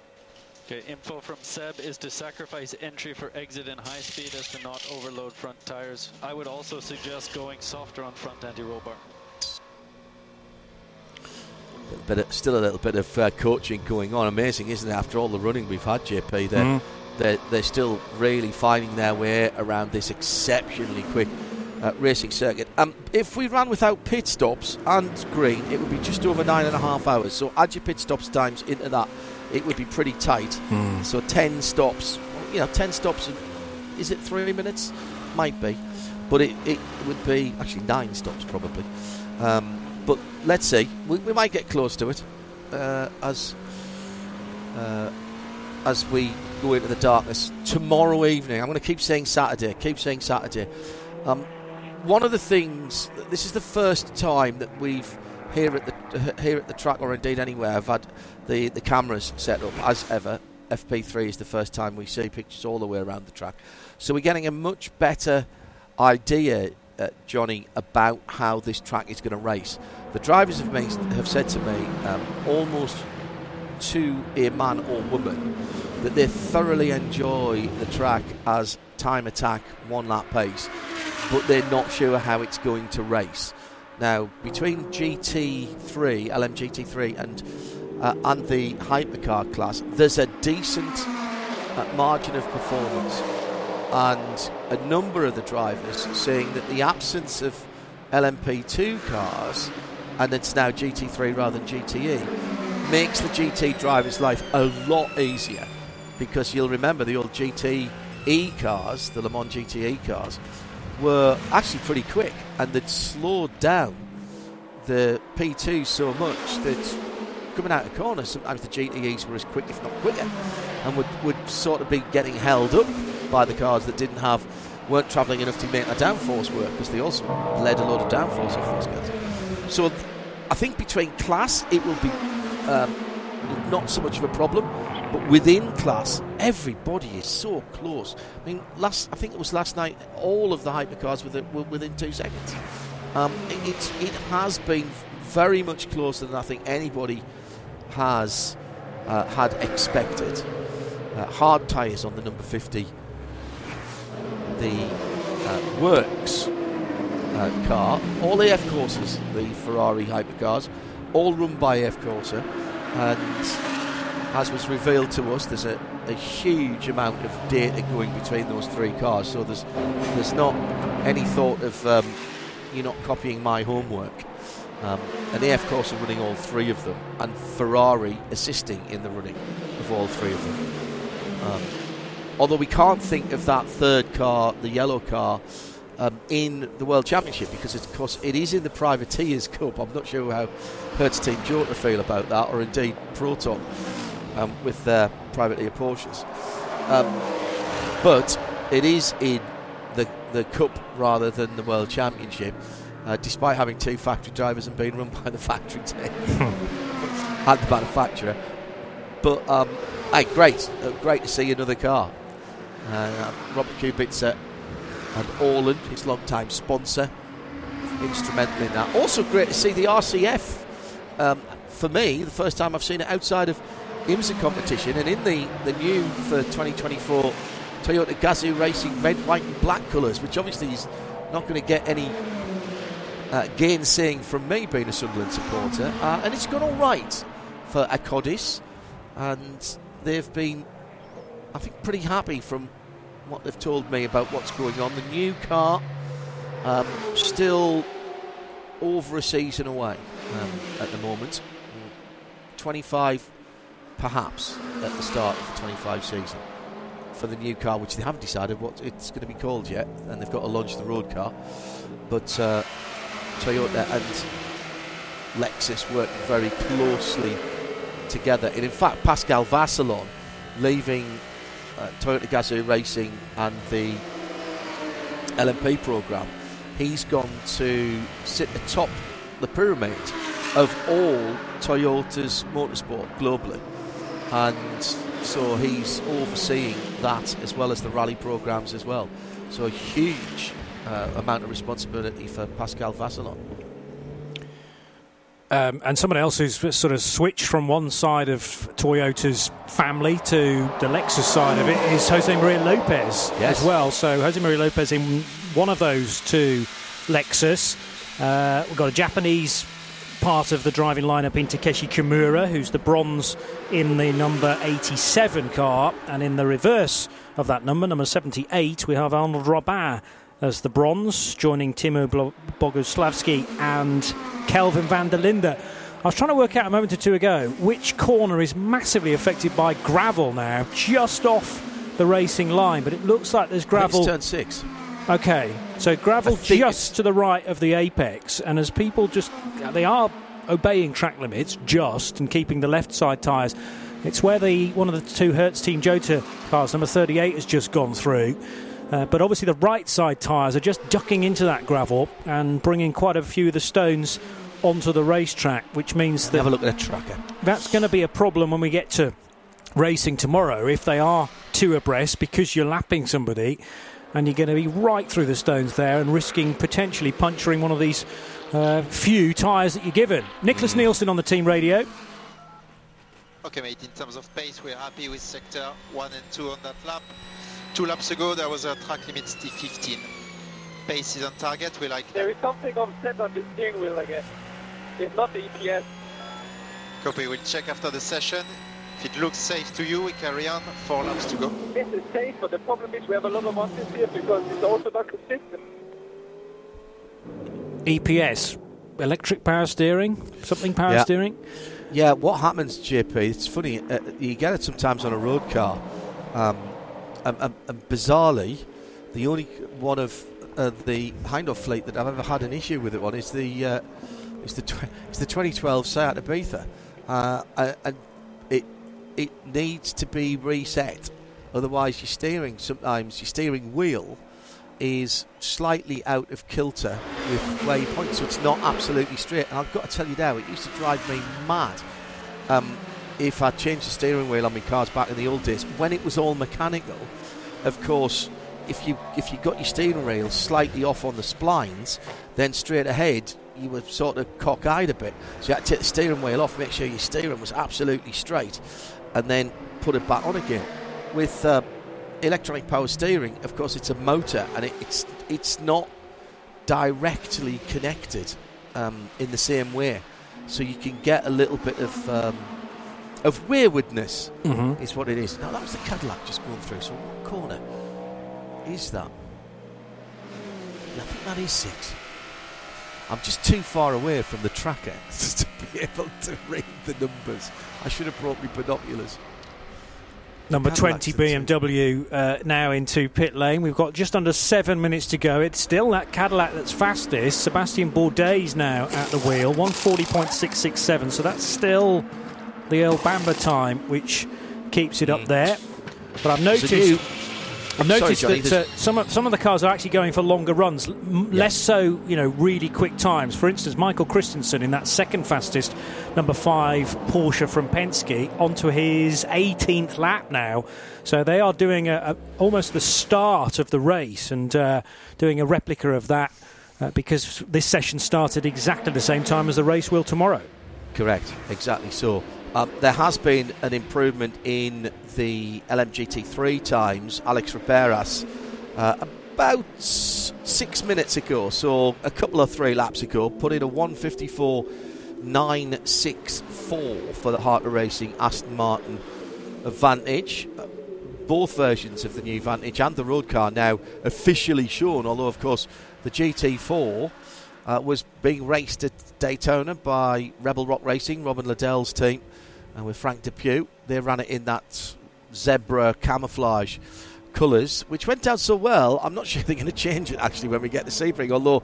Okay, info from Seb is to sacrifice entry for exit in high speed as to not overload front tires. I would also suggest going softer on front anti-roll bar. But it- still a little bit of uh, coaching going on. Amazing, isn't it? After all the running we've had, JP, they're, Mm. they're, they're still really finding their way around this exceptionally quick uh, racing circuit. Um, if we ran without pit stops and green, it would be just over nine and a half hours. So add your pit stops times into that, it would be pretty tight. Mm. So 10 stops, you know, 10 stops, is it three minutes? Might be. But it, it would be, actually, nine stops probably. Um, but let's see. We, we might get close to it uh, as uh, as we go into the darkness tomorrow evening. I'm going to keep saying Saturday. Keep saying Saturday. Um, one of the things. This is the first time that we've here at the here at the track, or indeed anywhere, I've had the the cameras set up as ever. FP3 is the first time we see pictures all the way around the track, so we're getting a much better idea, uh, Johnny, about how this track is going to race. The drivers have made, have said to me um, almost to a man or woman that they thoroughly enjoy the track as time attack one lap pace, but they're not sure how it's going to race. Now, between GT3, LMGT3, and uh, and the hypercar class, there's a decent uh, margin of performance, and a number of the drivers saying that the absence of LMP2 cars, and it's now GT3 rather than GTE, makes the GT driver's life a lot easier because you'll remember the old GTE cars, the Le Mans GTE cars, were actually pretty quick and they'd slowed down the P2 so much that coming out of corners, sometimes the GTEs were as quick, if not quicker, and would, would sort of be getting held up by the cars that didn't have, weren't travelling enough to make the downforce work because they also led a lot of downforce off those cars. So I think between class, it will be um, not so much of a problem, but within class, everybody is so close. I mean, last I think it was last night, all of the hypercars were, within two seconds. Um, it, it, has been very much closer than I think anybody has uh, had expected. Uh, hard tyres on the number 50. The uh, Works uh, car, all AF courses, the Ferrari hypercars, all run by AF Corse, and as was revealed to us, there's a, a huge amount of data going between those three cars. So there's there's not any thought of um, you're not copying my homework. Um, and AF Corse are running all three of them, and Ferrari assisting in the running of all three of them. Um, although we can't think of that third car, the yellow car, um, in the World Championship because, of course, it is in the Privateers Cup. I'm not sure how Hertz Team Jota feel about that, or indeed Proton um, with their privateer Porsches. Um, but it is in the the Cup rather than the World Championship, uh, despite having two factory drivers and being run [laughs] by the factory team and the manufacturer. But um, hey, great, uh, great to see another car. Uh, Robert Kubica and Orlen, his long-time sponsor, instrumental in that. Also great to see the RCF. Um, for me, the first time I've seen it outside of IMSA competition, and in the, the new for 2024 Toyota Gazoo Racing red, white, and black colours, which obviously is not going to get any uh, gainsaying from me being a Sunderland supporter. Uh, and it's gone all right for Akkodis, and they've been, I think, pretty happy from what they've told me about what's going on. The new car um, still over a season away um, at the moment. 25 perhaps at the start of the 25 season for the new car, which they haven't decided what it's going to be called yet, and they've got to launch the road car. But uh, Toyota and Lexus work very closely together. And in fact, Pascal Vasselon leaving uh, Toyota Gazoo Racing and the LMP program, he's gone to sit atop the pyramid of all Toyota's motorsport globally. And so he's overseeing that as well as the rally programs as well. So a huge uh, amount of responsibility for Pascal Vasselon. Um, and someone else who's sort of switched from one side of Toyota's family to the Lexus side of it is Jose Maria Lopez yes. as well. So Jose Maria Lopez in one of those two Lexus. Uh, we've got a Japanese part of the driving lineup in Takeshi Kimura, who's the bronze in the number 87 car, and in the reverse of that number, number 78, we have Arnold Robin as the bronze, joining Timur Boguslavskiy and Kelvin van der Linde. I was trying to work out a moment or two ago which corner is massively affected by gravel now, just off the racing line, but it looks like there's gravel. turn six. Okay, so gravel just to the right of the apex, and as people just they are obeying track limits just and keeping the left side tyres. It's where the one of the two Hertz Team Jota cars, number 38, has just gone through. Uh, but obviously, the right side tyres are just ducking into that gravel and bringing quite a few of the stones onto the racetrack, which means that have a look at a tracker. That's going to be a problem when we get to racing tomorrow if they are two abreast because you're lapping somebody and you're going to be right through the stones there and risking potentially puncturing one of these uh, few tyres that you're given. Nicklas mm. Nielsen on the team radio. Okay, mate, in terms of pace, we're happy with sector 1 and 2 on that lap. Two laps ago, there was a track limit T15. Pace is on target, we like There is something offset on the steering wheel, I guess. It's not the EPS. Copy, we'll check after the session. If it looks safe to you, we carry on. Four laps to go. This is safe, but the problem is we have a lot of mountains here because it's also not consistent. EPS, electric power steering, something power yeah. steering. Yeah, what happens, JP? It's funny. Uh, you get it sometimes on a road car, um, and, and, and, bizarrely, the only one of uh, the Hindhaugh fleet that I've ever had an issue with it on is the uh, is the tw- [laughs] it's the 2012 Seat Ibiza, uh, and it needs to be reset. Otherwise, your steering sometimes your steering wheel is slightly out of kilter with where you point, so it's not absolutely straight. And I've got to tell you now, it used to drive me mad um, if I changed the steering wheel on my cars back in the old days when it was all mechanical. Of course, if you if you got your steering wheel slightly off on the splines, then straight ahead you were sort of cockeyed a bit. So you had to take the steering wheel off, make sure your steering was absolutely straight, and then put it back on again. With uh, electronic power steering, of course, it's a motor and it, it's it's not directly connected um, in the same way, so you can get a little bit of um, of waywardness. Mm-hmm. Is what it is. Now that was the Cadillac just going through. So what corner is that? I think that is six. I'm just too far away from the tracker [laughs] to be able to read the numbers. I should have brought me binoculars. Number 20 BMW uh, now into pit lane. We've got just under seven minutes to go. It's still that Cadillac that's fastest. Sebastien Bourdais now at the wheel, 140.667. So that's still the Earl Bamber time, which keeps it up hmm. there. But I've noticed. I've noticed Sorry, Johnny, that uh, some of, some of the cars are actually going for longer runs, m- yeah. less so, you know, really quick times. For instance, Michael Christensen in that second fastest number five Porsche from Penske onto his 18th lap now. So they are doing a, a almost the start of the race and uh, doing a replica of that uh, because this session started exactly the same time as the race will tomorrow. Correct, exactly so. Um, there has been an improvement in the LMGT3 times. Alex Riberas, uh, about six minutes ago, so a couple of three laps ago, put in a 154.964 for the Heart of Racing Aston Martin Vantage. Both versions of the new Vantage and the road car now officially shown, although, of course, the GT4 uh, was being raced at Daytona by Rebel Rock Racing, Robin Liddell's team and with Frank Depew. They ran it in that zebra camouflage colours, which went down so well. I'm not [laughs] sure they're going to change it actually when we get to Sebring, although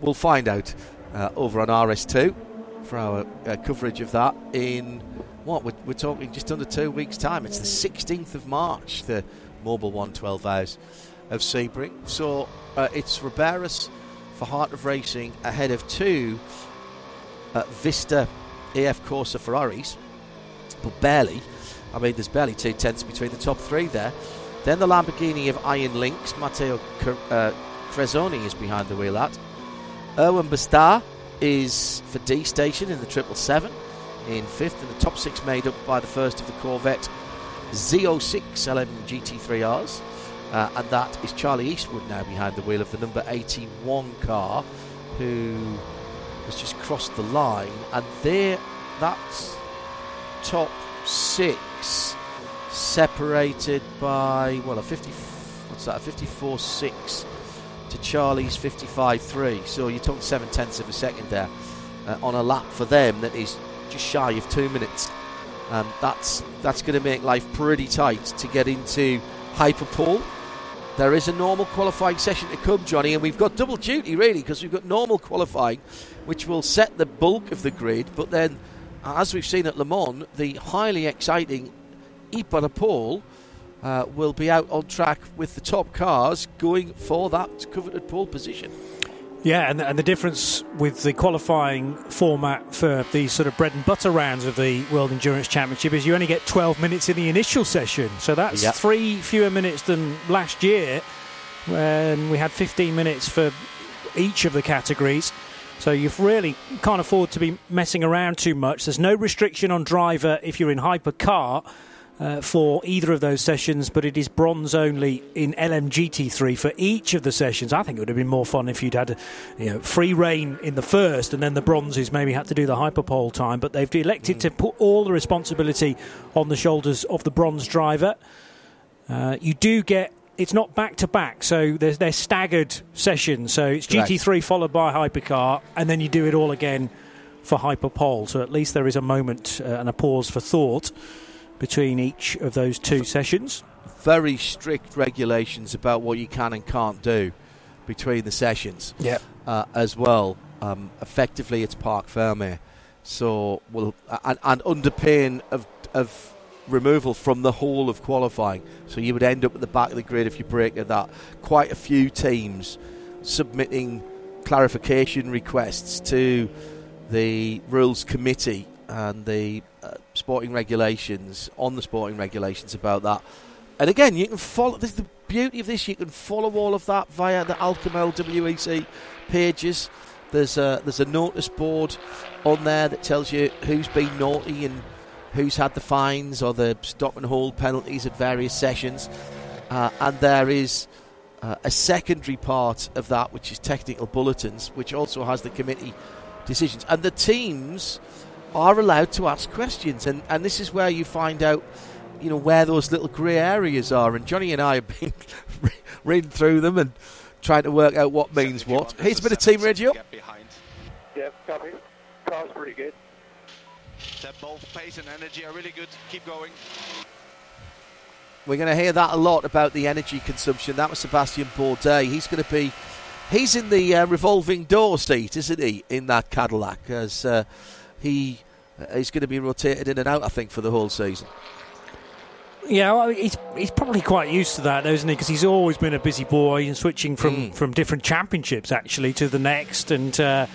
we'll find out uh, over on RS2 for our uh, coverage of that in what we're, we're, talking just under two weeks' time. It's the 16th of March, the Mobil 112 hours of Sebring. So uh, it's Riberas for Heart of Racing ahead of two uh, Vista AF Corse Ferraris but barely. I mean, there's barely two tenths between the top three there. Then the Lamborghini of Iron Lynx, Matteo uh, Cressoni is behind the wheel at. Erwan Bastard is for D Station in the 777 in fifth, and the top six made up by the first of the Corvette Z06 LM GT3Rs. Uh, and that is Charlie Eastwood now behind the wheel of the number 81 car, who has just crossed the line. And there, that's top six, separated by well a 50. What's that? A 54-6 to Charlie's 55-3. So you're talking seven tenths of a second there uh, on a lap for them that is just shy of two minutes. Um, that's that's going to make life pretty tight to get into hyperpole. there is a normal qualifying session to come, Johnny, and we've got double duty really because we've got normal qualifying, which will set the bulk of the grid, but then, as we've seen at Le Mans, the highly exciting hyperpole uh, will be out on track with the top cars going for that coveted pole position. Yeah, and, and the difference with the qualifying format for these sort of bread and butter rounds of the World Endurance Championship is you only get 12 minutes in the initial session. So that's Yep. three fewer minutes than last year when we had 15 minutes for each of the categories. So you've really can't afford to be messing around too much. There's no restriction on driver if you're in hypercar. Uh, for either of those sessions, but it is bronze only in LMGT3 for each of the sessions. I think it would have been more fun if you'd had, you know, free reign in the first, and then the bronzes maybe had to do the hyperpole time. But they've elected to put all the responsibility on the shoulders of the bronze driver. Uh, you do get. It's not back to back, so there's they're staggered sessions. So it's Correct. GT3 followed by hypercar, and then you do it all again for hyperpole. So at least there is a moment uh, and a pause for thought between each of those two sessions. Very strict regulations about what you can and can't do between the sessions. Yep. Uh, as well, um, effectively, it's parc fermé. So, well, and, and under pain of, of removal from the whole of qualifying. So you would end up at the back of the grid if you break at that. Quite a few teams submitting clarification requests to the rules committee and the uh, sporting regulations on the sporting regulations about that. And again, you can follow. This is the beauty of this. You can follow all of that via the Al Kamel WEC pages. There's a there's a notice board on there that tells you who's been naughty and who's had the fines or the stop and hold penalties at various sessions. Uh, and there is uh, a secondary part of that, which is technical bulletins, which also has the committee decisions. And the teams are allowed to ask questions, and, and this is where you find out, you know, where those little grey areas are. And Jonny and I have been [laughs] reading through them and trying to work out what means what. Here's a bit of team radio. Yeah, copy. Car's pretty good. That both pace and energy are really good. Keep going. We're going to hear that a lot about the energy consumption. That was Sebastien Bourdais. He's going to be, he's in the uh, revolving door seat, isn't he, in that Cadillac, as uh, he uh, is going to be rotated in and out, I think, for the whole season. Yeah, well, he's he's probably quite used to that, though, isn't he? Because he's always been a busy boy and switching from, from different championships actually to the next, and uh,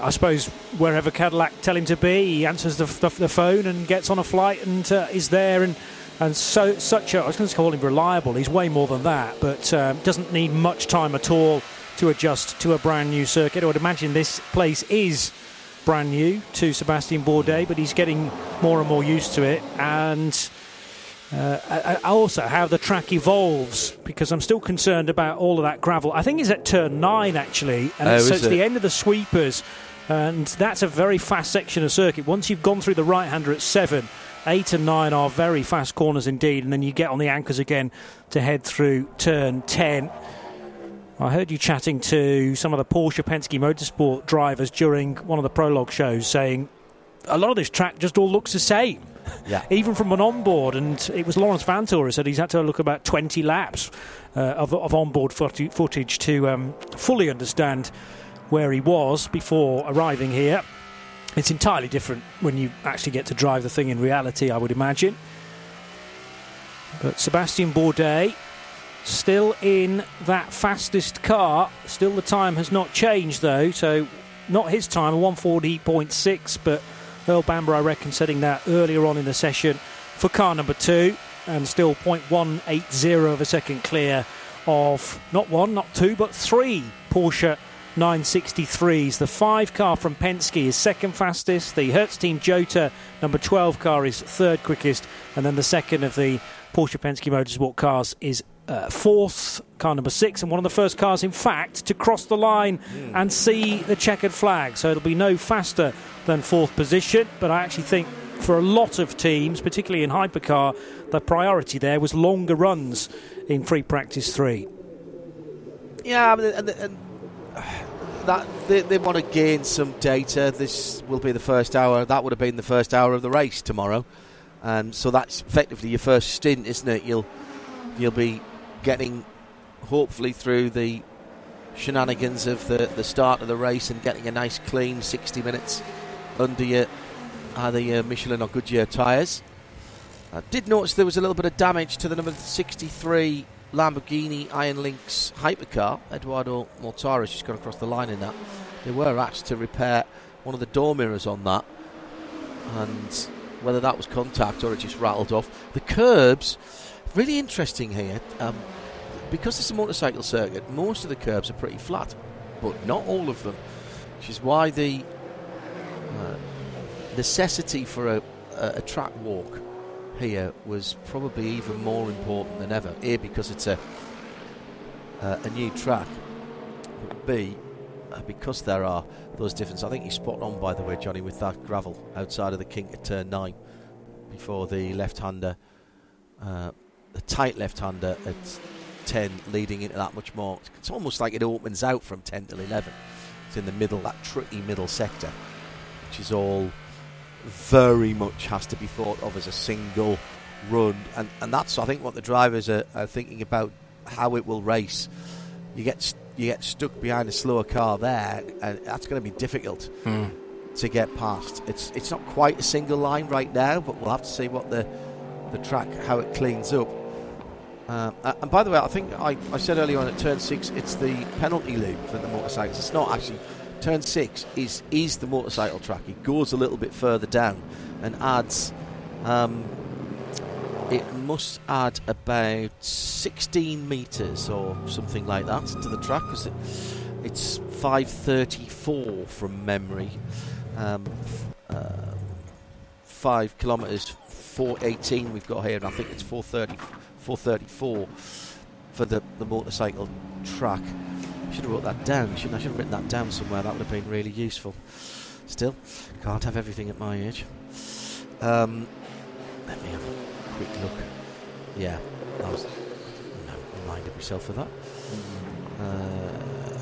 I suppose wherever Cadillac tell him to be, he answers the, the, the phone and gets on a flight and uh, is there and. And so, such a, I was going to call him reliable. He's way more than that, but um, doesn't need much time at all to adjust to a brand new circuit. I would imagine this place is brand new to Sebastien Bourdais, but he's getting more and more used to it. And uh, also how the track evolves because I'm still concerned about all of that gravel. I think it's at turn nine actually, and Oh, it's, so it's the end of the sweepers, and that's a very fast section of circuit. Once you've gone through the right hander at seven, eight and nine are very fast corners indeed, and then you get on the anchors again to head through turn ten. I heard you chatting to some of the Porsche Penske Motorsport drivers during one of the prologue shows saying a lot of this track just all looks the same. [laughs] Yeah. Even from an onboard, and it was Laurens Vanthoor who said he's had to look about 20 laps uh, of, of onboard footage, footage to um, fully understand where he was before arriving here. It's entirely different when you actually get to drive the thing in reality, I would imagine. But Sebastien Bourdais still in that fastest car. Still, the time has not changed though, so not his time, a 140.6, but Earl Bamber, I reckon, setting that earlier on in the session for car number two, and still 0.180 of a second clear of not one, not two, but three Porsche 963s. The five car from Penske is second fastest. The Hertz Team Jota number 12 car is third quickest, and then the second of the Porsche Penske Motorsport cars is uh, fourth, car number six, and one of the first cars, in fact, to cross the line and see the checkered flag. So it'll be no faster than fourth position, but I actually think for a lot of teams, particularly in hypercar, the priority there was longer runs in free practice three. Yeah, and, and that they, they want to gain some data. This will be the first hour. That would have been the first hour of the race tomorrow, and so that's effectively your first stint, isn't it? You'll you'll be getting hopefully through the shenanigans of the, the start of the race and getting a nice clean 60 minutes under your uh, either your uh, Michelin or Goodyear tyres. I did notice there was a little bit of damage to the number 63 Lamborghini Iron Lynx hypercar. Edoardo Mortara's just gone across the line in that. They were asked to repair one of the door mirrors on that, and whether that was contact or it just rattled off. The curbs, really interesting here. Um, because it's a motorcycle circuit, most of the curbs are pretty flat, but not all of them, which is why the uh, necessity for a, a, a track walk here was probably even more important than ever. A, because it's a uh, a new track. B, uh, because there are those differences. I think you spot on, by the way, Jonny, with that gravel outside of the kink at turn nine before the left-hander, uh, the tight left-hander at 10 leading into that much more. It's almost like it opens out from 10 till 11. It's in the middle, that tricky middle sector, which is all very much has to be thought of as a single run. And, and that's, I think, what the drivers are, are thinking about how it will race. You get you get stuck behind a slower car there, and that's going to be difficult Hmm. to get past. It's it's not quite a single line right now, but we'll have to see what the the track how it cleans up. Uh, and by the way, I think I, I said earlier on at turn six, it's the penalty loop for the motorcycles. It's not actually turn six is is the motorcycle track. It goes a little bit further down and adds. Um, it must add about 16 meters or something like that to the track because it, it's 534 from memory. Um, uh, five kilometers, 418 we've got here, and I think it's 430, 434 for the, the motorcycle track. Should have wrote that down. Shouldn't I? Should have written that down somewhere. That would have been really useful. Still, can't have everything at my age. Um, let me have a quick look. Yeah, I was no, reminded myself of that. Uh,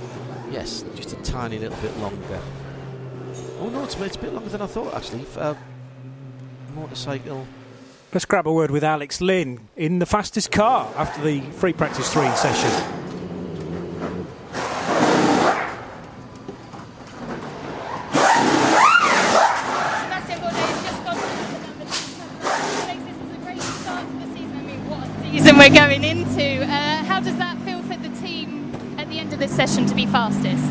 yes, just a tiny little bit longer. Oh no, it's, it's a bit longer than I thought actually. Uh, motorcycle. Let's grab a word with Alex Lynn in the fastest car after the free practice three session. Session to be fastest?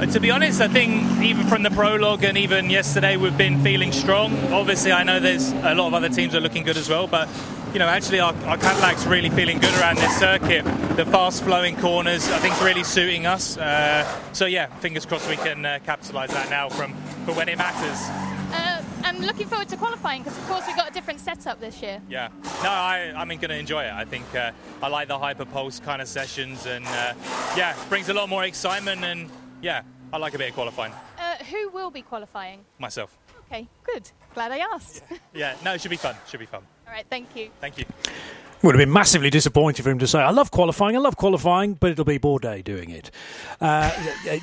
Uh, to be honest, I think even from the prologue and even yesterday, we've been feeling strong. Obviously, I know there's a lot of other teams are looking good as well, but you know, actually, our, our Cadillac's really feeling good around this circuit. The fast-flowing corners, I think, really suiting us. Uh, so yeah, fingers crossed we can uh, capitalise that now from for when it matters. I'm looking forward to qualifying because, of course, we've got a different setup this year. Yeah. No, I, I'm going to enjoy it. I think uh, I like the hyperpole kind of sessions, and uh, yeah, brings a lot more excitement. And yeah, I like a bit of qualifying Uh, who will be qualifying? myself. Okay, good. Glad I asked. Yeah. No, it should be fun. Should be fun. All right, thank you. Thank you. Would have been massively disappointed for him to say, I love qualifying, I love qualifying, but it'll be Bourdais doing it. Uh,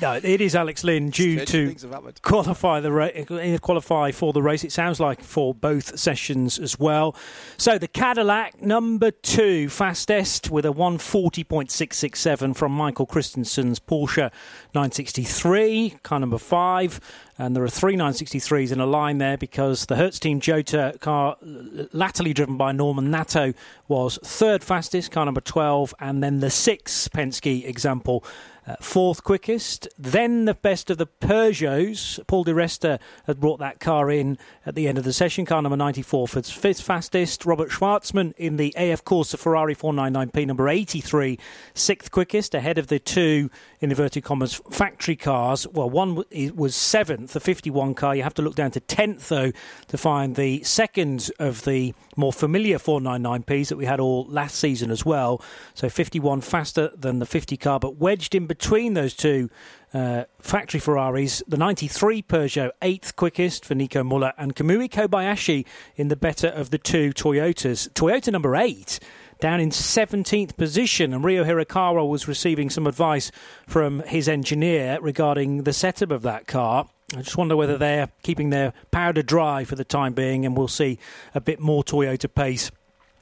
no, it is Alex Lynn due to things have happened. qualify the ra- qualify for the race. It sounds like for both sessions as well. So the Cadillac number two fastest with a 140.667 from Michael Christensen's Porsche 963, car number five. And there are three 963s in a line there because the Hertz Team Jota car, uh, latterly driven by Norman Nato, was third fastest, car number 12, and then the six Penske example. Uh, fourth quickest, then the best of the Peugeots. Paul Di Resta had brought that car in at the end of the session. Car number 94 for fifth fastest. Robert Shwartzman in the AF Corse Ferrari 499P number 83, sixth quickest, ahead of the two, in inverted commas, factory cars. Well, one was seventh, the 51 car. You have to look down to 10th, though, to find the second of the more familiar 499Ps that we had all last season as well. So 51 faster than the 50 car, but wedged in between those two uh, factory Ferraris, the 93 Peugeot, eighth quickest for Nico Muller, and Kamui Kobayashi in the better of the two Toyotas. Toyota number eight. Down in 17th position, and Ryo Hirakawa was receiving some advice from his engineer regarding the setup of that car. I just wonder whether they're keeping their powder dry for the time being, and we'll see a bit more Toyota pace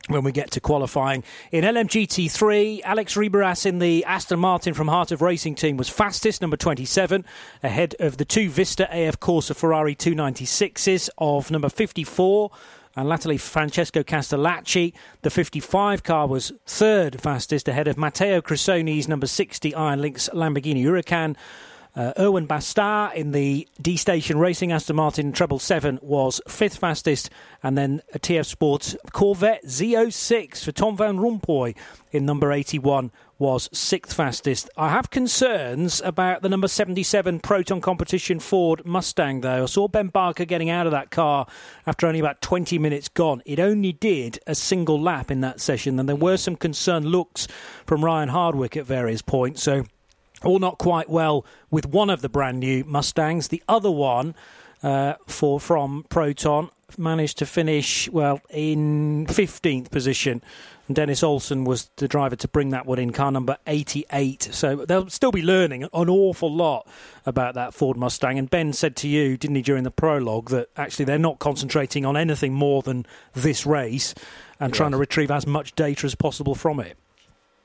when we get to qualifying. In LMGT3, Alex Riberas in the Aston Martin from Heart of Racing team was fastest, number 27, ahead of the two Vista AF Corse Ferrari 296s of number 54 and latterly Francesco Castellacci. The 55 car was third fastest ahead of Matteo Cressoni's number 60 Iron Lynx Lamborghini Huracan. Uh, Erwan Bastard in the D Station Racing Aston Martin Treble 7 was fifth fastest, and then a TF Sports Corvette Z06 for Tom Van Rompuy in number 81 was sixth fastest. I have concerns about the number 77 Proton Competition Ford Mustang, though. I saw Ben Barker getting out of that car after only about 20 minutes gone. It only did a single lap in that session, and there were some concerned looks from Ryan Hardwick at various points. So all not quite well with one of the brand new Mustangs. The other one uh, for from Proton managed to finish well in 15th position. And Dennis Olsen was the driver to bring that one in, car number 88. So they'll still be learning an awful lot about that Ford Mustang. And Ben said to you, didn't he, during the prologue, that actually they're not concentrating on anything more than this race and yes. trying to retrieve as much data as possible from it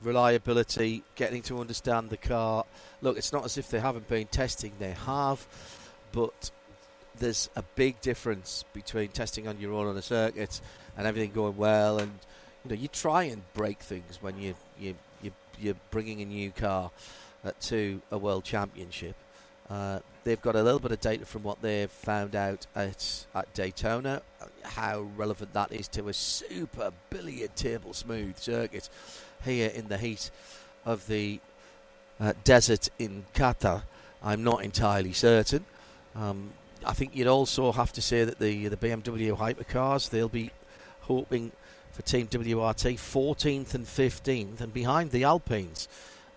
reliability, getting to understand the car. Look, it's not as if they haven't been testing, they have, but there's a big difference between testing on your own on a circuit and everything going well. And you know you try and break things when you you, you you're bringing a new car uh, to a world championship. Uh, they've got a little bit of data from what they've found out at, at Daytona how relevant that is to a super billiard table smooth circuit here in the heat of the uh, desert in Qatar, I'm not entirely certain. Um, I think you'd also have to say that the the BMW hypercars they'll be hoping for Team WRT 14th and 15th, and behind the Alpines.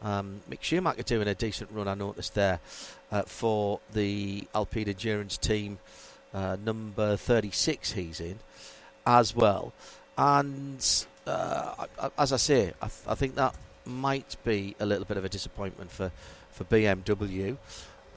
Um, Mick Schumacher doing a decent run, I noticed there, uh, for the Alpine Endurance team, uh, number 36 he's in, as well. And uh, as I say, I, th- I, think that might be a little bit of a disappointment for, for BMW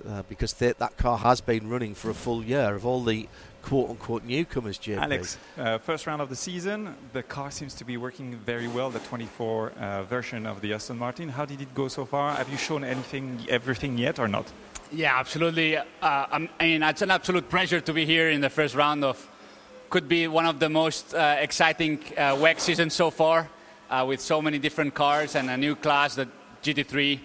uh, because they, that car has been running for a full year of all the quote unquote newcomers, JP. Alex, uh, first round of the season, the car seems to be working very well, the 24 uh, version of the Aston Martin. How did it go so far? Have you shown anything, everything yet or not? Yeah, absolutely. Uh, I mean, it's an absolute pleasure to be here in the first round of could be one of the most uh, exciting uh, WEC seasons so far, uh, with so many different cars and a new class, the GT3,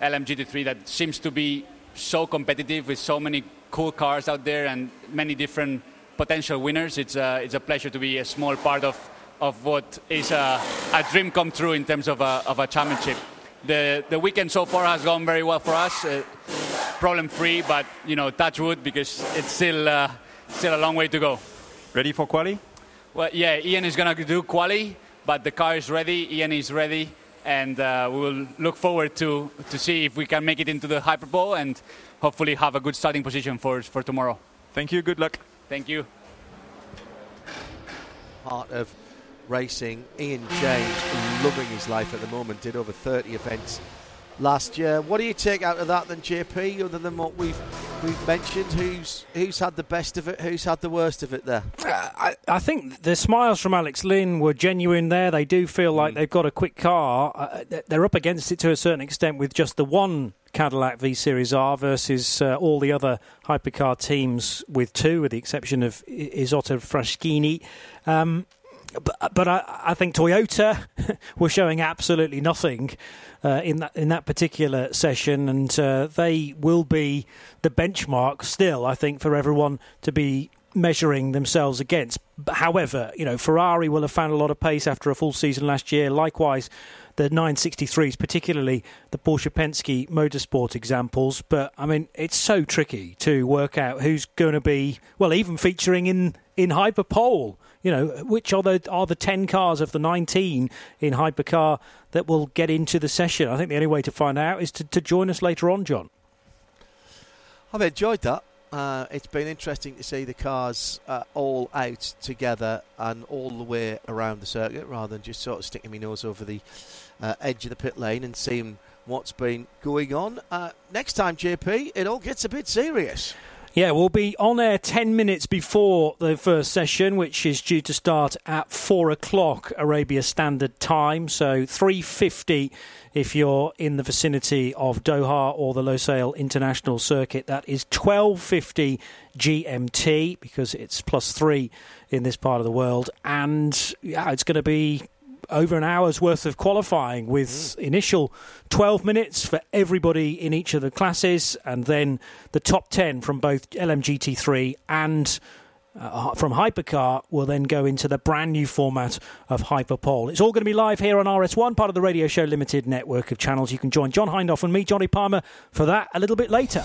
LMGT3, that seems to be so competitive with so many cool cars out there and many different potential winners. It's a, it's a pleasure to be a small part of, of what is a, a dream come true in terms of a, of a championship. The, the weekend so far has gone very well for us, uh, problem free, but you know, touch wood because it's still, uh, still a long way to go. Ready for quali? Well, yeah, Ian is going to do quali, but the car is ready. Ian is ready, and uh, we will look forward to to see if we can make it into the Hyperpole and hopefully have a good starting position for for tomorrow. Thank you. Good luck. Thank you. Heart of Racing, Ian James, loving his life at the moment, did over 30 events last year. What do you take out of that then, JP? Other than what we've we've mentioned, who's who's had the best of it, who's had the worst of it there? Uh, I, I think the smiles from Alex Lynn were genuine. There, they do feel like mm. they've got a quick car. Uh, they're up against it to a certain extent with just the one Cadillac V Series R versus uh, all the other hypercar teams with two, with the exception of Isotta Fraschini. Um, but, but I, I, think Toyota [laughs] were showing absolutely nothing uh, in that in that particular session, and uh, they will be the benchmark still. I think for everyone to be measuring themselves against. However, you know Ferrari will have found a lot of pace after a full season last year. Likewise, the 963s, particularly the Porsche Penske Motorsport examples. But I mean, it's so tricky to work out who's going to be well, even featuring in in Hyperpole you know, which are the are the ten cars of the nineteen in hypercar that will get into the session? I think the only way to find out is to, to join us later on, John. I've enjoyed that. Uh, it's been interesting to see the cars uh, all out together and all the way around the circuit rather than just sort of sticking my nose over the uh, edge of the pit lane and seeing what's been going on. Uh, next time, JP, it all gets a bit serious. Yeah, we'll be on air 10 minutes before the first session, which is due to start at 4 o'clock Arabia Standard Time. So 3.50 if you're in the vicinity of Doha or the Losail International Circuit. That is 12.50 GMT because it's plus 3 in this part of the world. And yeah, it's going to be over an hour's worth of qualifying with mm. initial 12 minutes for everybody in each of the classes and then the top 10 from both LMGT3 and uh, from Hypercar will then go into the brand new format of Hyperpole. It's all going to be live here on RS1, part of the Radio Show Limited network of channels. You can join John Hindhaugh and me, Jonny Palmer, for that a little bit later.